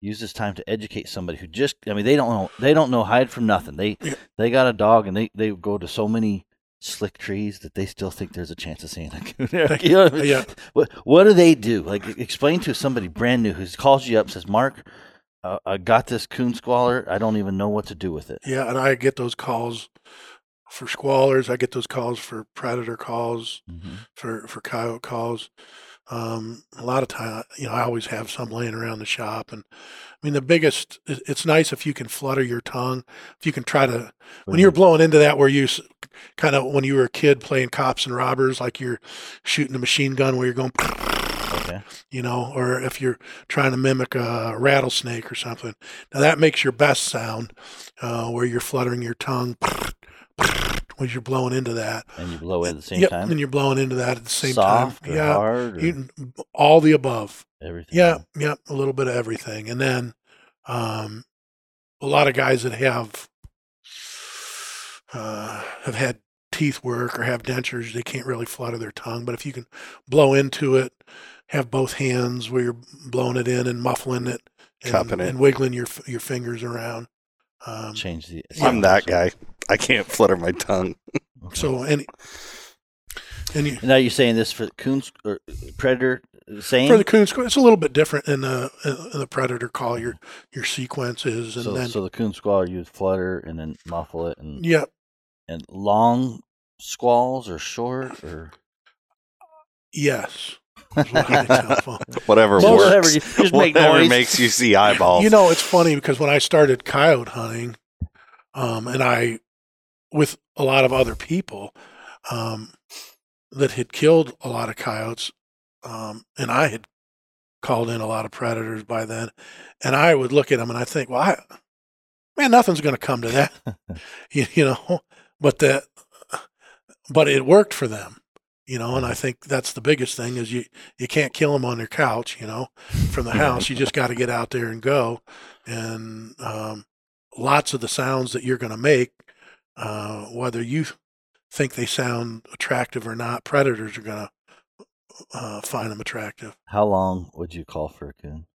S1: Use this time to educate somebody who just I mean they don't know they don't know hide from nothing. They
S2: Yep.
S1: they got a dog and they they go to so many slick trees that they still think there's a chance of seeing a coon. [LAUGHS] [LAUGHS] you know what I mean?
S2: Yeah.
S1: What what do they do? Like explain to somebody brand new who calls you up says, "Mark, uh, I got this coon squaller. I don't even know what to do with it."
S2: Yeah, and I get those calls for squallers. I get those calls for predator calls,
S1: Mm-hmm.
S2: for for coyote calls. Um, a lot of time, you know, I always have some laying around the shop, and I mean, the biggest. It's nice if you can flutter your tongue. If you can try to when you're blowing into that, where you kind of when you were a kid playing cops and robbers, like you're shooting a machine gun, where you're going,
S1: okay, [LAUGHS]
S2: you know, or if you're trying to mimic a rattlesnake or something. Now that makes your best sound, uh, where you're fluttering your tongue [LAUGHS] when you're blowing into that.
S1: and you blow it at the same
S2: yep,
S1: time.
S2: and you're blowing into that at the same
S1: Soft
S2: time.
S1: or
S2: Yeah,
S1: hard or
S2: you, all the above.
S1: everything.
S2: Yeah, yeah, a little bit of everything, and then um, a lot of guys that have uh, have had teeth work or have dentures, they can't really flutter their tongue. But if you can blow into it, have both hands where you're blowing it in and muffling it, and,
S3: it.
S2: and wiggling your your fingers around. Um,
S1: change the.
S3: I'm that guy. I can't flutter my tongue.
S1: Okay.
S2: so any and you,
S1: now you're saying this for coon s- or predator same.
S2: for the coon squad, it's a little bit different in the in the predator call. Your your sequences and
S1: so,
S2: then
S1: so the coon squaller use flutter and then muffle it and
S2: yeah,
S1: and long squalls or short or
S2: yes. [LAUGHS] is what I tell them.
S3: Whatever
S2: Most-
S3: works.
S1: whatever you just make
S3: Whatever
S1: noise.
S3: makes you see eyeballs.
S2: You know, it's funny because when I started coyote hunting, um, and I, with a lot of other people, um, that had killed a lot of coyotes, um, and I had called in a lot of predators by then, and I would look at them and I think, well, I, man, nothing's going to come to that, [LAUGHS] [LAUGHS] you, you know, but that, but it worked for them. You know, and I think that's the biggest thing is you you can't kill them on their couch. You know, from the house. You just got to get out there and go. And um, lots of the sounds that you're going to make, uh, whether you think they sound attractive or not, predators are going to uh, find them attractive.
S1: How long would you call for a coon?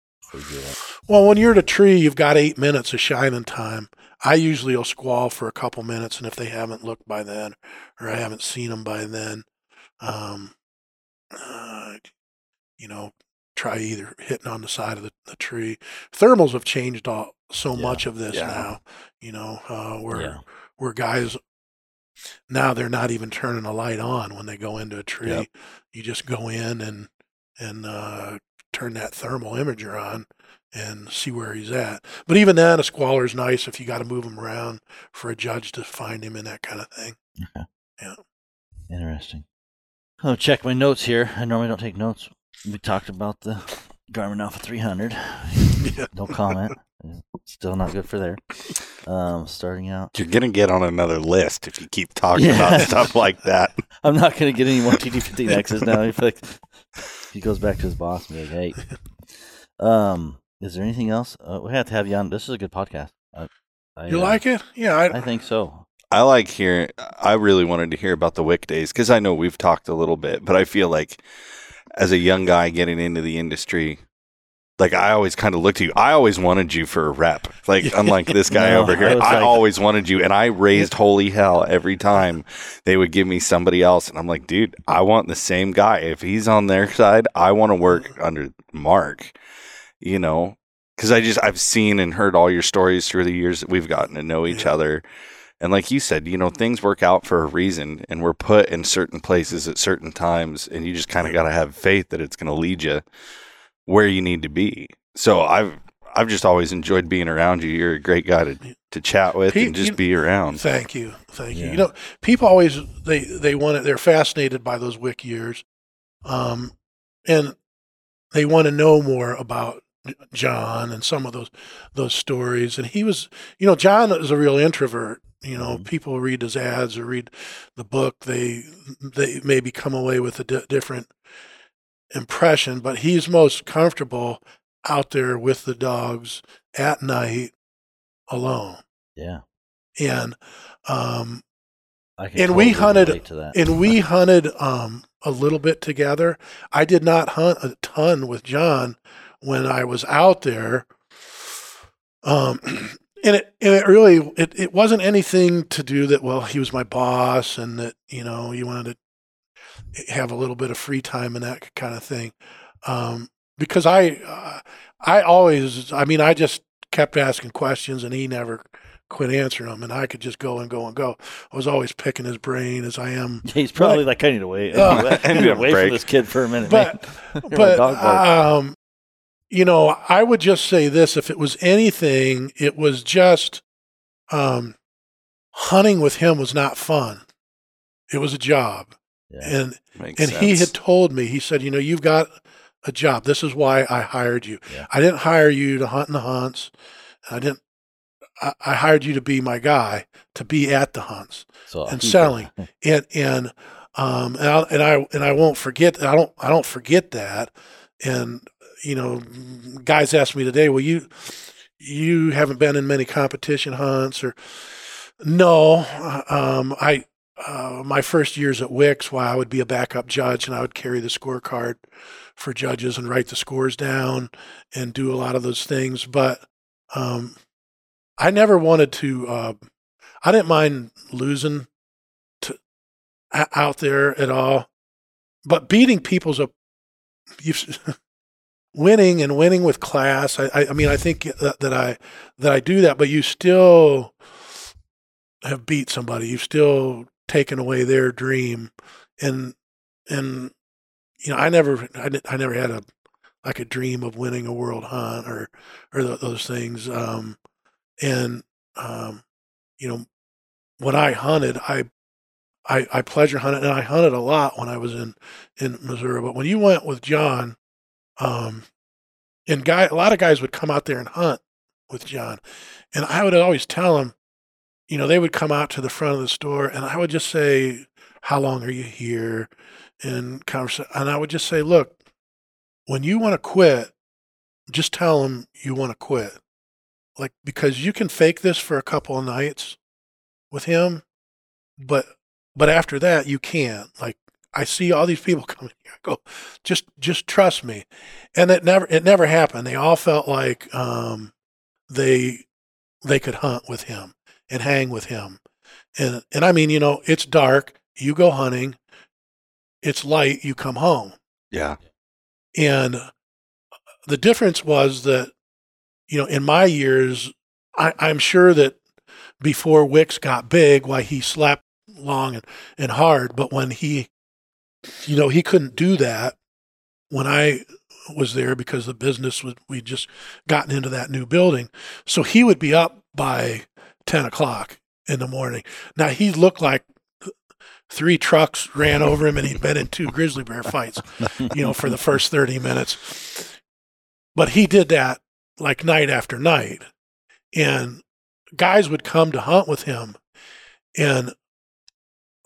S2: Well, when you're at a tree, you've got eight minutes of shining time. I usually will squall for a couple minutes, and if they haven't looked by then, or I haven't seen them by then, um, uh, you know, try either hitting on the side of the, the tree. Thermals have changed all, so
S1: Yeah.
S2: much of this
S3: Yeah.
S2: now. You know, uh, where
S1: Yeah.
S2: Where guys now they're not even turning a light on when they go into a tree.
S3: Yep.
S2: You just go in and and uh, turn that thermal imager on and see where he's at. But even then, a squaller's nice if you got to move him around for a judge to find him and that kind of thing.
S1: Yeah, Interesting. Oh, check my notes here. I normally don't take notes. We talked about the Garmin Alpha 300. [LAUGHS]
S2: Yeah.
S1: No comment. Still not good for there. Um, starting out,
S3: You're gonna get on another list if you keep talking
S1: Yeah.
S3: about stuff like that. [LAUGHS]
S1: I'm not going to get any more TT15Xs now. If like, he goes back to his boss and be like, "Hey, um, is there anything else? Uh, we have to have you on. This is a good podcast. I, I,
S2: You
S1: uh,
S2: like it? Yeah, I,
S1: I think so.
S3: I like hearing. I really wanted to hear about the Wick days because I know we've talked a little bit, but I feel like as a young guy getting into the industry, like I always kind of looked at you. I always wanted you for a rep. Like [LAUGHS] unlike this guy
S1: No,
S3: over here,
S1: was
S3: I,
S1: like-
S3: always wanted you, and I raised holy hell every time they would give me somebody else, and I'm like, dude, I want the same guy. If he's on their side, I want to work under Mark. You know, because I just I've seen and heard all your stories through the years that we've gotten to know each
S2: Yeah.
S3: other. And like you said, you know, things work out for a reason and we're put in certain places at certain times and you just kind of got to have faith that it's going to lead you where you need to be. So I've I've just always enjoyed being around you. You're a great guy to, to chat with
S2: Pete,
S3: and just
S2: you-
S3: be around.
S2: Thank you, thank you.
S1: Yeah.
S2: You know, people always they they want it. They're fascinated by those Wick years, um, and they want to know more about John and some of those those stories. And he was, you know, John is a real introvert. You know,
S1: Mhm.
S2: people read his ads or read the book. They they maybe come away with a di- different impression, but he's most comfortable out there with the dogs at night alone.
S1: Yeah,
S2: And um. And we hunted-
S1: to that.
S2: and we hunted um, a little bit together. I did not hunt a ton with John when I was out there. Um, [CLEARS THROAT] and it and it really it, it wasn't anything to do that. Well, he was my boss, and that you know you wanted to have a little bit of free time and that kind of thing. Um, because I uh, I always I mean I just kept asking questions, and he never quit answering them, and I could just go and go and go. I was always picking his brain as I am [LAUGHS]
S1: He's probably like, I need to wait.
S2: Oh. [LAUGHS] [LAUGHS]
S1: I need to
S3: Need
S1: wait
S3: break.
S1: for this kid for a minute.
S2: But-
S1: man. Hear my
S2: but um, you know, I would just say this: if it was anything, it was just um, hunting with him was not fun. It was a job,
S1: yeah.
S2: and and he had told me. He said, "You know, you've got a job. This is why I hired you.
S1: Yeah.
S2: I didn't hire you to hunt in the hunts. I didn't. I, I hired you to be my guy to be at the hunts."
S1: so [LAUGHS]
S2: and selling. and and um and I, and I and I won't forget I don't I don't forget that and you know guys ask me today well you you haven't been in many competition hunts or no um I uh, my first years at Wick's while I would be a backup judge and I would carry the scorecard for judges and write the scores down and do a lot of those things but um I never wanted to uh I didn't mind losing to o- out there at all, but beating people's a [LAUGHS] winning and winning with class. I, I, I mean, I think that, that I that I do that, but you still have beat somebody. You've still taken away their dream, and and you know, I never I, I never had a like a dream of winning a world hunt or or th- those things. Um, and um, you know, when I hunted, I, I, I pleasure hunted, and I hunted a lot when I was in, in Missouri. But when you went with John, um, and guy, a lot of guys would come out there and hunt with John, and I would always tell them, you know, they would come out to the front of the store, and I would just say, "How long are you here?" And conversa- and I would just say, "Look, when you want to quit, just tell them you want to quit." Like because you can fake this for a couple of nights with him, but but after that you can't. Like I see all these people [LAUGHS] coming here. I go, just just trust me, and it never it never happened. They all felt like um, they they could hunt with him and hang with him, and and I mean you know it's dark. You go hunting. It's light. You come home,
S3: yeah.
S2: and uh, the difference was that you know in my years, I, I'm sure that before Wick's got big, why he slapped long and, and hard. But when he, you know, he couldn't do that when I was there because the business was, we'd just gotten into that new building. So he would be up by 10 o'clock in the morning. Now he looked like three trucks ran over him and he'd been in two grizzly bear fights, you know, for the first 30 minutes. But he did that like night after night. and guys would come to hunt with him, and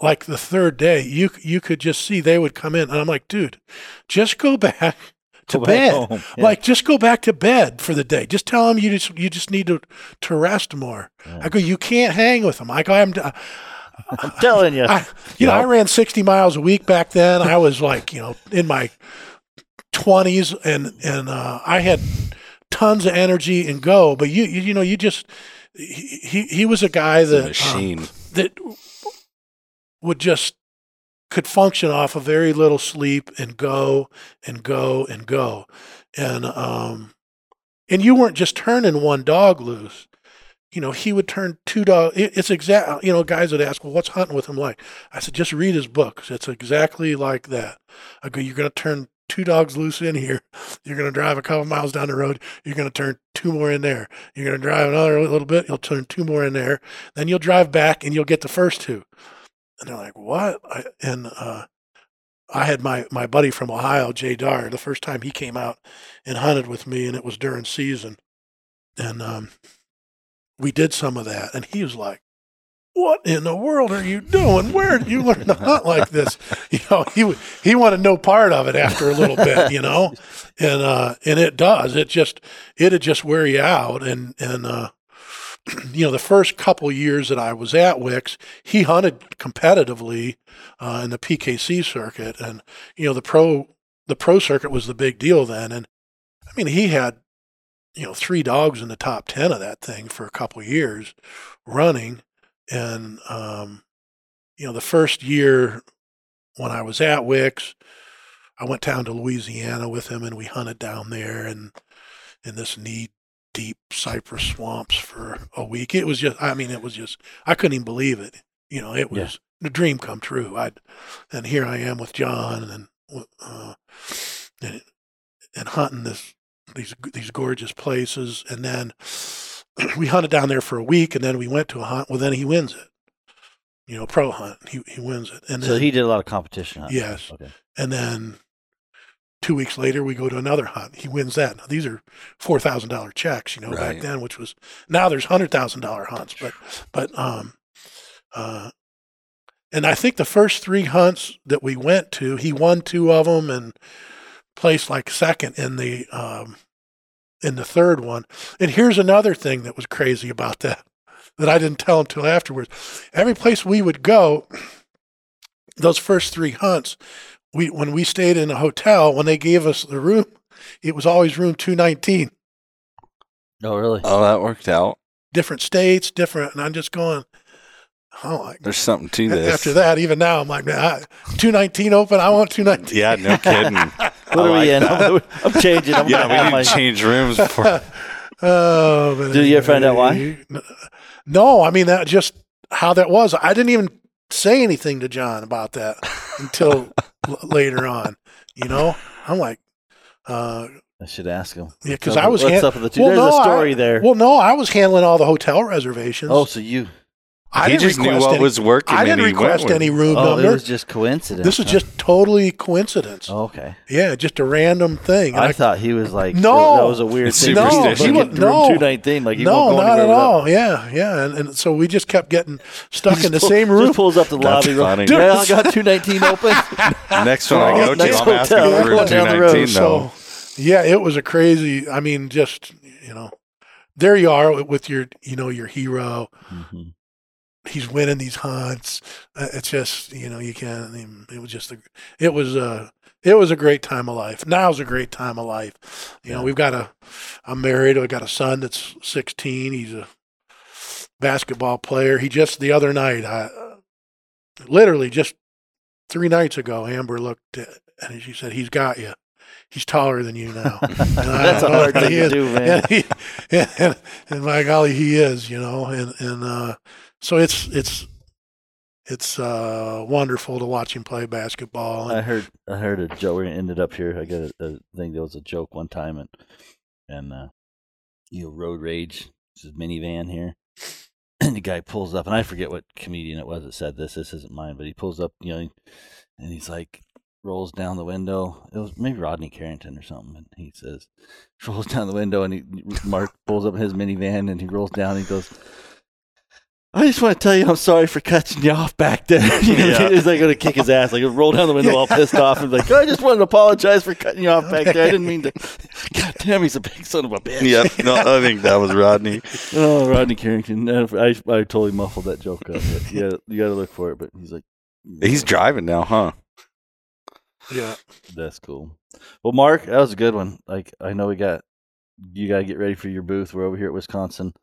S2: like the third day, you you could just see they would come in, and I'm like, dude, just go [LAUGHS] back to [LAUGHS]
S1: Go
S2: bed.
S1: Yeah.
S2: Like, just go back to bed for the day. Just tell them you just you just need to to rest more.
S1: Yeah.
S2: I go, you can't hang with them. I go, I'm.
S1: I'm telling you. [LAUGHS]
S2: I, you know, I ran 60 miles a week back then. I was like, you know, in my 20s, and and uh, I had tons of energy and go. But you, you, you know, you just he he, was a guy
S3: It's a
S2: that um,
S3: machine.
S2: that would just could function off of very little sleep and go and go and go. And um and you weren't just turning one dog loose. You know he would turn two dogs. it, it's exact you know guys would ask well what's hunting with him like? I said just read his books. It's exactly like that. I go you're going to turn two dogs loose in here. You're going to drive a couple miles down the road. You're going to turn two more in there. You're going to drive another little bit. You'll turn two more in there. Then you'll drive back and you'll get the first two and they're like, "What?" I, and uh, I had my my buddy from Ohio, Jay Dar, the first time he came out and hunted with me, and it was during season, and um, we did some of that, and he was like. What in the world are you doing? Where did you learn to hunt like this? [LAUGHS] You know, he he wanted no part of it after a little bit, you know, and uh, and it does. It just it'd just wear you out, and and uh, you know, the first couple years that I was at Wick's, he hunted competitively uh, in the PKC circuit, and you know, the pro the pro circuit was the big deal then. And I mean, he had you know three dogs in the top ten of that thing for a couple years running, and um, you know, the first year when I was at Wick's, I went down to Louisiana with him, and we hunted down there, and in this knee deep cypress swamps for a week. It was just, I mean, it was just, I couldn't even believe it. You know, it was
S1: Yeah.
S2: a dream come true. I, and here I am with John and, uh, and, and hunting this, these, these gorgeous places. And then [CLEARS THROAT] we hunted down there for a week and then we went to a hunt. Well, then he wins it, you know, pro hunt. He, he wins it. And
S1: so
S2: then,
S1: he did a lot of competition. hunting.
S2: Yes.
S1: Okay.
S2: and then two weeks later, we go to another hunt. He wins that. Now, these are four thousand dollar checks, you know, back then, which was now there's hundred thousand dollar hunts, but but um, uh, and I think the first three hunts that we went to, he won two of them and placed like second in the um, in the third one. And here's another thing that was crazy about that that I didn't tell him till afterwards. Every place we would go, those first three hunts, we when we stayed in a hotel, when they gave us the room, it was always room two nineteen.
S1: Oh, really?
S3: Oh, that worked out.
S2: Different states, different, and I'm just going, oh, like,
S3: There's something to this.
S2: after that, even now, I'm like, man, two nineteen open. I want two nineteen.
S3: Yeah, no kidding. [LAUGHS]
S1: What
S3: I
S1: are
S3: like
S1: we in? I'm, [LAUGHS] I'm changing. I'm
S3: Yeah, we
S1: have
S3: need
S1: my,
S3: to change rooms for [LAUGHS]
S2: Oh, but
S1: Did you ever find out why?
S2: No, I mean that just how that was. I didn't even say anything to John about that until l- later on. You know, I'm like, uh,
S1: I should ask him.
S2: yeah, because I was.
S1: What's
S2: han-
S1: up with the two?
S2: Well,
S1: There's
S2: no,
S1: a story
S2: I-
S1: there.
S2: Well, no, I was handling all the hotel reservations.
S1: oh, so you?
S2: I
S3: he
S2: didn't
S3: just knew
S2: request
S3: what
S2: any,
S3: was working.
S2: I didn't
S3: he
S2: request any
S3: it.
S2: room
S1: Oh, it was just coincidence.
S2: This is
S1: huh?
S2: just totally coincidence.
S1: Oh, okay.
S2: Yeah, just a random thing.
S1: I,
S2: I-
S1: thought he was like
S2: No.
S1: that was a weird
S3: It's
S1: thing.
S3: No,
S1: Superstition.
S3: he
S2: wa-
S1: Room
S2: no.
S1: 219, like he
S2: no,
S1: won't go
S2: not at
S1: anywhere without-
S2: all. Yeah, yeah, and, and so we just kept getting stuck in the
S1: pull-
S2: same room.
S1: Just pulls up the
S3: That's
S1: lobby. room.
S3: funny.
S1: Yeah, I got 219 [LAUGHS] open.
S3: Next one I go to,
S1: Next
S3: I'm asking
S1: hotel,
S3: for room
S1: down the road,
S3: 219 though.
S2: So, yeah, it was a crazy. I mean, just you know, there you are with your, you know, your hero.
S1: Mhm.
S2: He's winning these hunts. Uh, It's just, you know, you can't. even- It was just, a, it was a, it was a great time of life. Now's a great time of life. You know, we've got a, I'm married. I've got a son that's 16. He's a basketball player. He just the other night, I, literally just three nights ago, Amber looked at, and she said, "He's got you. He's taller than you now." [LAUGHS] And I [LAUGHS]
S1: That's a hard thing to do, man. [LAUGHS]
S2: And, he, and, and by golly, he is, you know, and and uh, so it's it's it's uh, wonderful to watch him play basketball.
S1: I heard I heard a joke. We ended up here. I got a, a thing. There was a joke one time, and and uh, you know, road rage. This is minivan here, [SNIFFS] and the guy pulls up, and I forget what comedian it was that said this. This isn't mine, but he pulls up, you know, and he's like, rolls down the window. It was maybe Rodney Carrington or something, and he says, [LAUGHS] rolls down the window, and he Mark pulls up his minivan, and he rolls down, and he goes. I just want to tell you I'm sorry for cutting you off back there. [LAUGHS] You know,
S3: Yeah.
S1: He's like going to kick his ass, like roll down the window all pissed off, and be like, I just wanted to apologize for cutting you off back there. I didn't mean to. [LAUGHS] God damn, he's a big son of a bitch.
S3: Yep. No, I think that was Rodney. [LAUGHS]
S1: Oh, Rodney Carrington. Uh, I, I totally muffled that joke up. But yeah, you got to look for it. But he's like,
S3: He's driving now, huh?
S2: Yeah.
S1: That's cool. Well, Mark, that was a good one. Like, I know we got you got to get ready for your booth. We're over here at Wisconsin,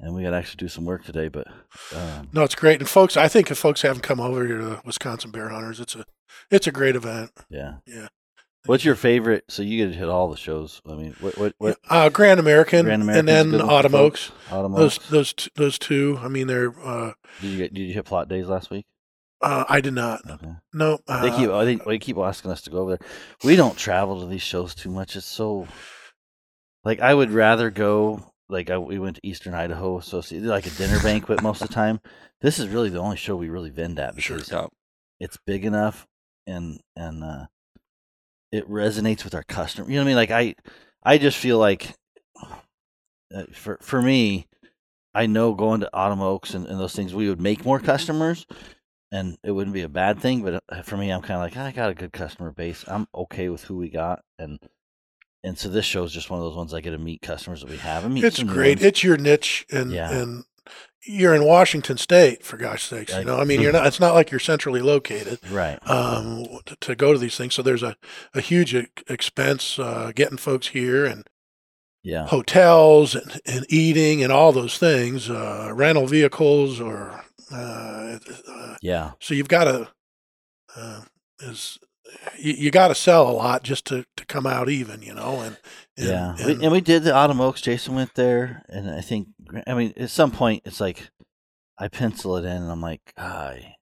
S1: and we got to actually do some work today. But um,
S2: No, it's great. And folks, I think if folks haven't come over here to the Wisconsin Bear Hunters, it's a it's a great event.
S1: yeah,
S2: Yeah.
S1: What's your favorite? So you get to hit all the shows. I mean, what what what?
S2: Uh, Grand American,
S1: Grand
S2: and then
S1: good one for
S2: Autumn. Oaks.
S1: Autumn
S2: Those
S1: Oaks?
S2: those t- those two. I mean, they're. Uh,
S1: Did you get? Did you hit plot days last week?
S2: uh, I did not.
S1: Okay.
S2: No. Uh,
S1: They keep. I think they keep asking us to go over there. We don't travel to these shows too much. It's so. Like I would rather go. Like I, we went to Eastern Idaho, so it's like a dinner banquet most of the time. This is really the only show we really vend at because
S3: Yep.
S1: it's big enough and and uh, it resonates with our customer. You know what I mean? Like I, I just feel like uh, for for me, I know going to Autumn Oaks and, and those things, we would make more customers, and it wouldn't be a bad thing. But uh, for me, I'm kind of like I got a good customer base. I'm okay with who we got, and and so this show is just one of those ones I get to meet customers that we have. and meet
S2: It's great. It's your niche, and
S1: Yeah.
S2: and you're in Washington State for gosh sakes.
S1: I-
S2: You know, I mean, you're not. It's not like you're centrally located.
S1: right.
S2: um, to, to go to these things. So there's a, a huge expense uh, getting folks here and
S1: Yeah.
S2: hotels and, and eating and all those things, uh, rental vehicles or uh, uh,
S1: Yeah.
S2: so you've got to uh, is you, you got to sell a lot just to, to come out even, you know, and, and
S1: yeah,
S2: and-
S1: we, and we did the Autumn Oaks. Jason went there, and I think, I mean, at some point, it's like I pencil it in, and I'm like, I,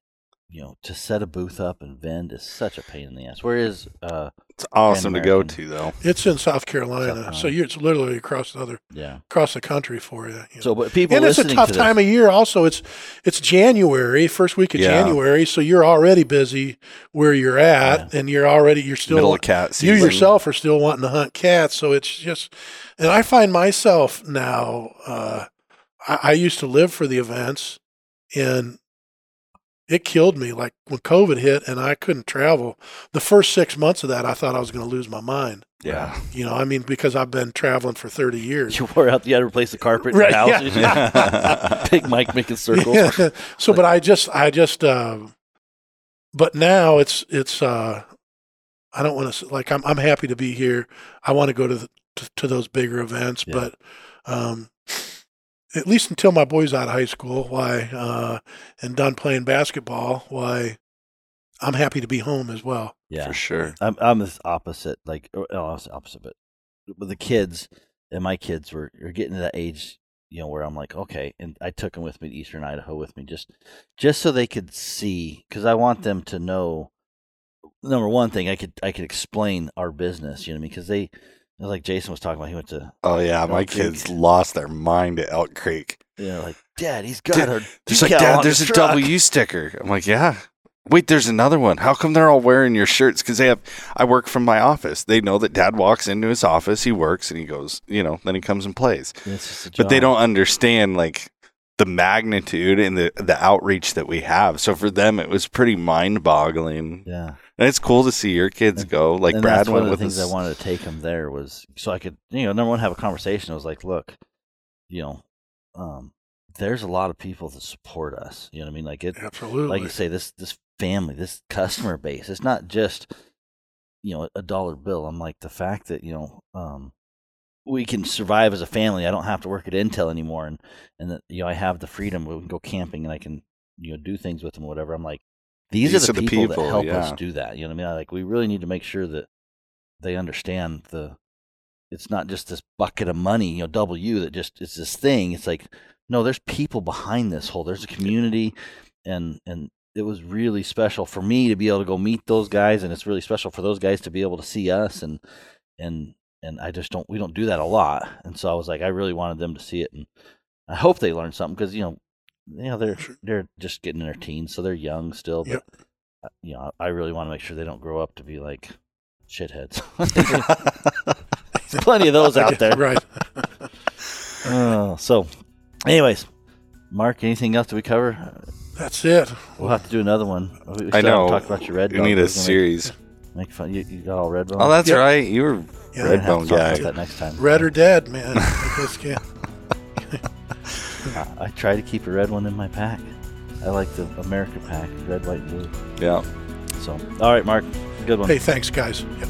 S1: you know, to set a booth up and vend is such a pain in the ass. Whereas, uh,
S3: It's awesome to go to, though.
S2: it's in South Carolina,
S1: South
S2: so you're, it's literally across the other
S1: yeah.
S2: across the country for you. you know.
S1: So, but people
S2: and it's a tough
S1: to
S2: time
S1: this,
S2: of year. Also, it's it's January, first week of
S3: Yeah.
S2: January, so you're already busy where you're at, and you're already you're still
S3: Middle of cat season.
S2: you yourself are still wanting to hunt cats. So it's just, and I find myself now. Uh, I, I used to live for the events, and it killed me. Like when COVID hit, and I couldn't travel. The first six months of that, I thought I was going to lose my mind.
S3: Yeah.
S2: You know, I mean, because I've been traveling for thirty years.
S1: you wore out, you had to replace the carpet in
S2: Right,
S1: the house.
S3: yeah. [LAUGHS] [LAUGHS]
S1: Big Mike making circles.
S2: Yeah. so, but I just, I just, uh, but now it's, it's, uh, I don't want to like, I'm, I'm happy to be here. I want to go to, the, to, to those bigger events,
S1: Yeah.
S2: but, um, at least until my boy's out of high school, why, uh, and done playing basketball, why I'm happy to be home as well.
S1: Yeah.
S3: For sure.
S1: I'm I'm the opposite. Like, no, I was the opposite, but with the kids and my kids were are getting to that age, you know, where I'm like, okay, and I took them with me to Eastern Idaho with me just just so they could see, because I want them to know. Number one thing, I could I could explain our business, you know, because they, like Jason was talking about, he went to,
S3: Oh, yeah. My
S1: Creek.
S3: kids lost their mind at Elk Creek.
S1: Yeah, like, Dad, he's got
S3: Dad,
S1: our
S3: There's like, Dad, there's
S1: the
S3: a
S1: truck."
S3: W sticker. I'm like, yeah. Wait, there's another one. How come they're all wearing your shirts? Because they have. I work from my office. They know that Dad walks into his office, he works, and he goes. You know, then he comes and plays.
S1: A
S3: But they don't understand like the magnitude and the the outreach that we have. So for them, it was pretty mind boggling.
S1: Yeah.
S3: And it's cool to see your kids
S1: And-
S3: go. Like
S1: and
S3: Brad
S1: that's one
S3: went
S1: of the
S3: with
S1: things
S3: us.
S1: I wanted to take him there was so I could, you know, number one, have a conversation. I was like, look, you know, um, there's a lot of people that support us. You know what I mean? Like it,
S2: Absolutely.
S1: like you say, this this family, this customer base. It's not just you know a dollar bill. I'm like the fact that you know um, we can survive as a family. I don't have to work at Intel anymore, and and that you know I have the freedom. We can go camping, and I can you know do things with them, or whatever. I'm like, these,
S3: These
S1: are the
S3: are the
S1: people,
S3: people,
S1: that help us do that. You know what I mean? Like we really need to make sure that they understand the. It's not just this bucket of money, you know, W that just it's this thing. It's like no, there's people behind this whole. There's a community, and and it was really special for me to be able to go meet those guys, and it's really special for those guys to be able to see us, and and and I just don't we don't do that a lot, and so I was like, I really wanted them to see it, and I hope they learned something because you know, you know they're
S2: Sure.
S1: they're just getting in their teens, so they're young still, but
S2: Yep.
S1: uh, you know, I really want to make sure they don't grow up to be like shitheads. [LAUGHS] There's plenty of those [LAUGHS] out there.
S2: right. [LAUGHS]
S1: Oh, so, anyways, Mark, anything else that we cover?
S2: That's it.
S1: We'll have to do another one. We we
S3: I
S1: still haven't
S3: know.
S1: talked about your red.
S3: We need a
S1: gonna make-
S3: series.
S1: Make, fun. You, you got all red bone.
S3: Oh, that's
S2: Yep.
S3: right. You were
S2: Yeah.
S1: We're
S3: Red bone
S1: to
S3: guy.
S1: that next time.
S2: Red or dead, man. I just can't.
S1: I, [LAUGHS] I try to keep a red one in my pack. I like the America pack, red, white, and blue.
S3: yeah.
S1: So, all right, Mark, good one.
S2: Hey, thanks, guys. Yep.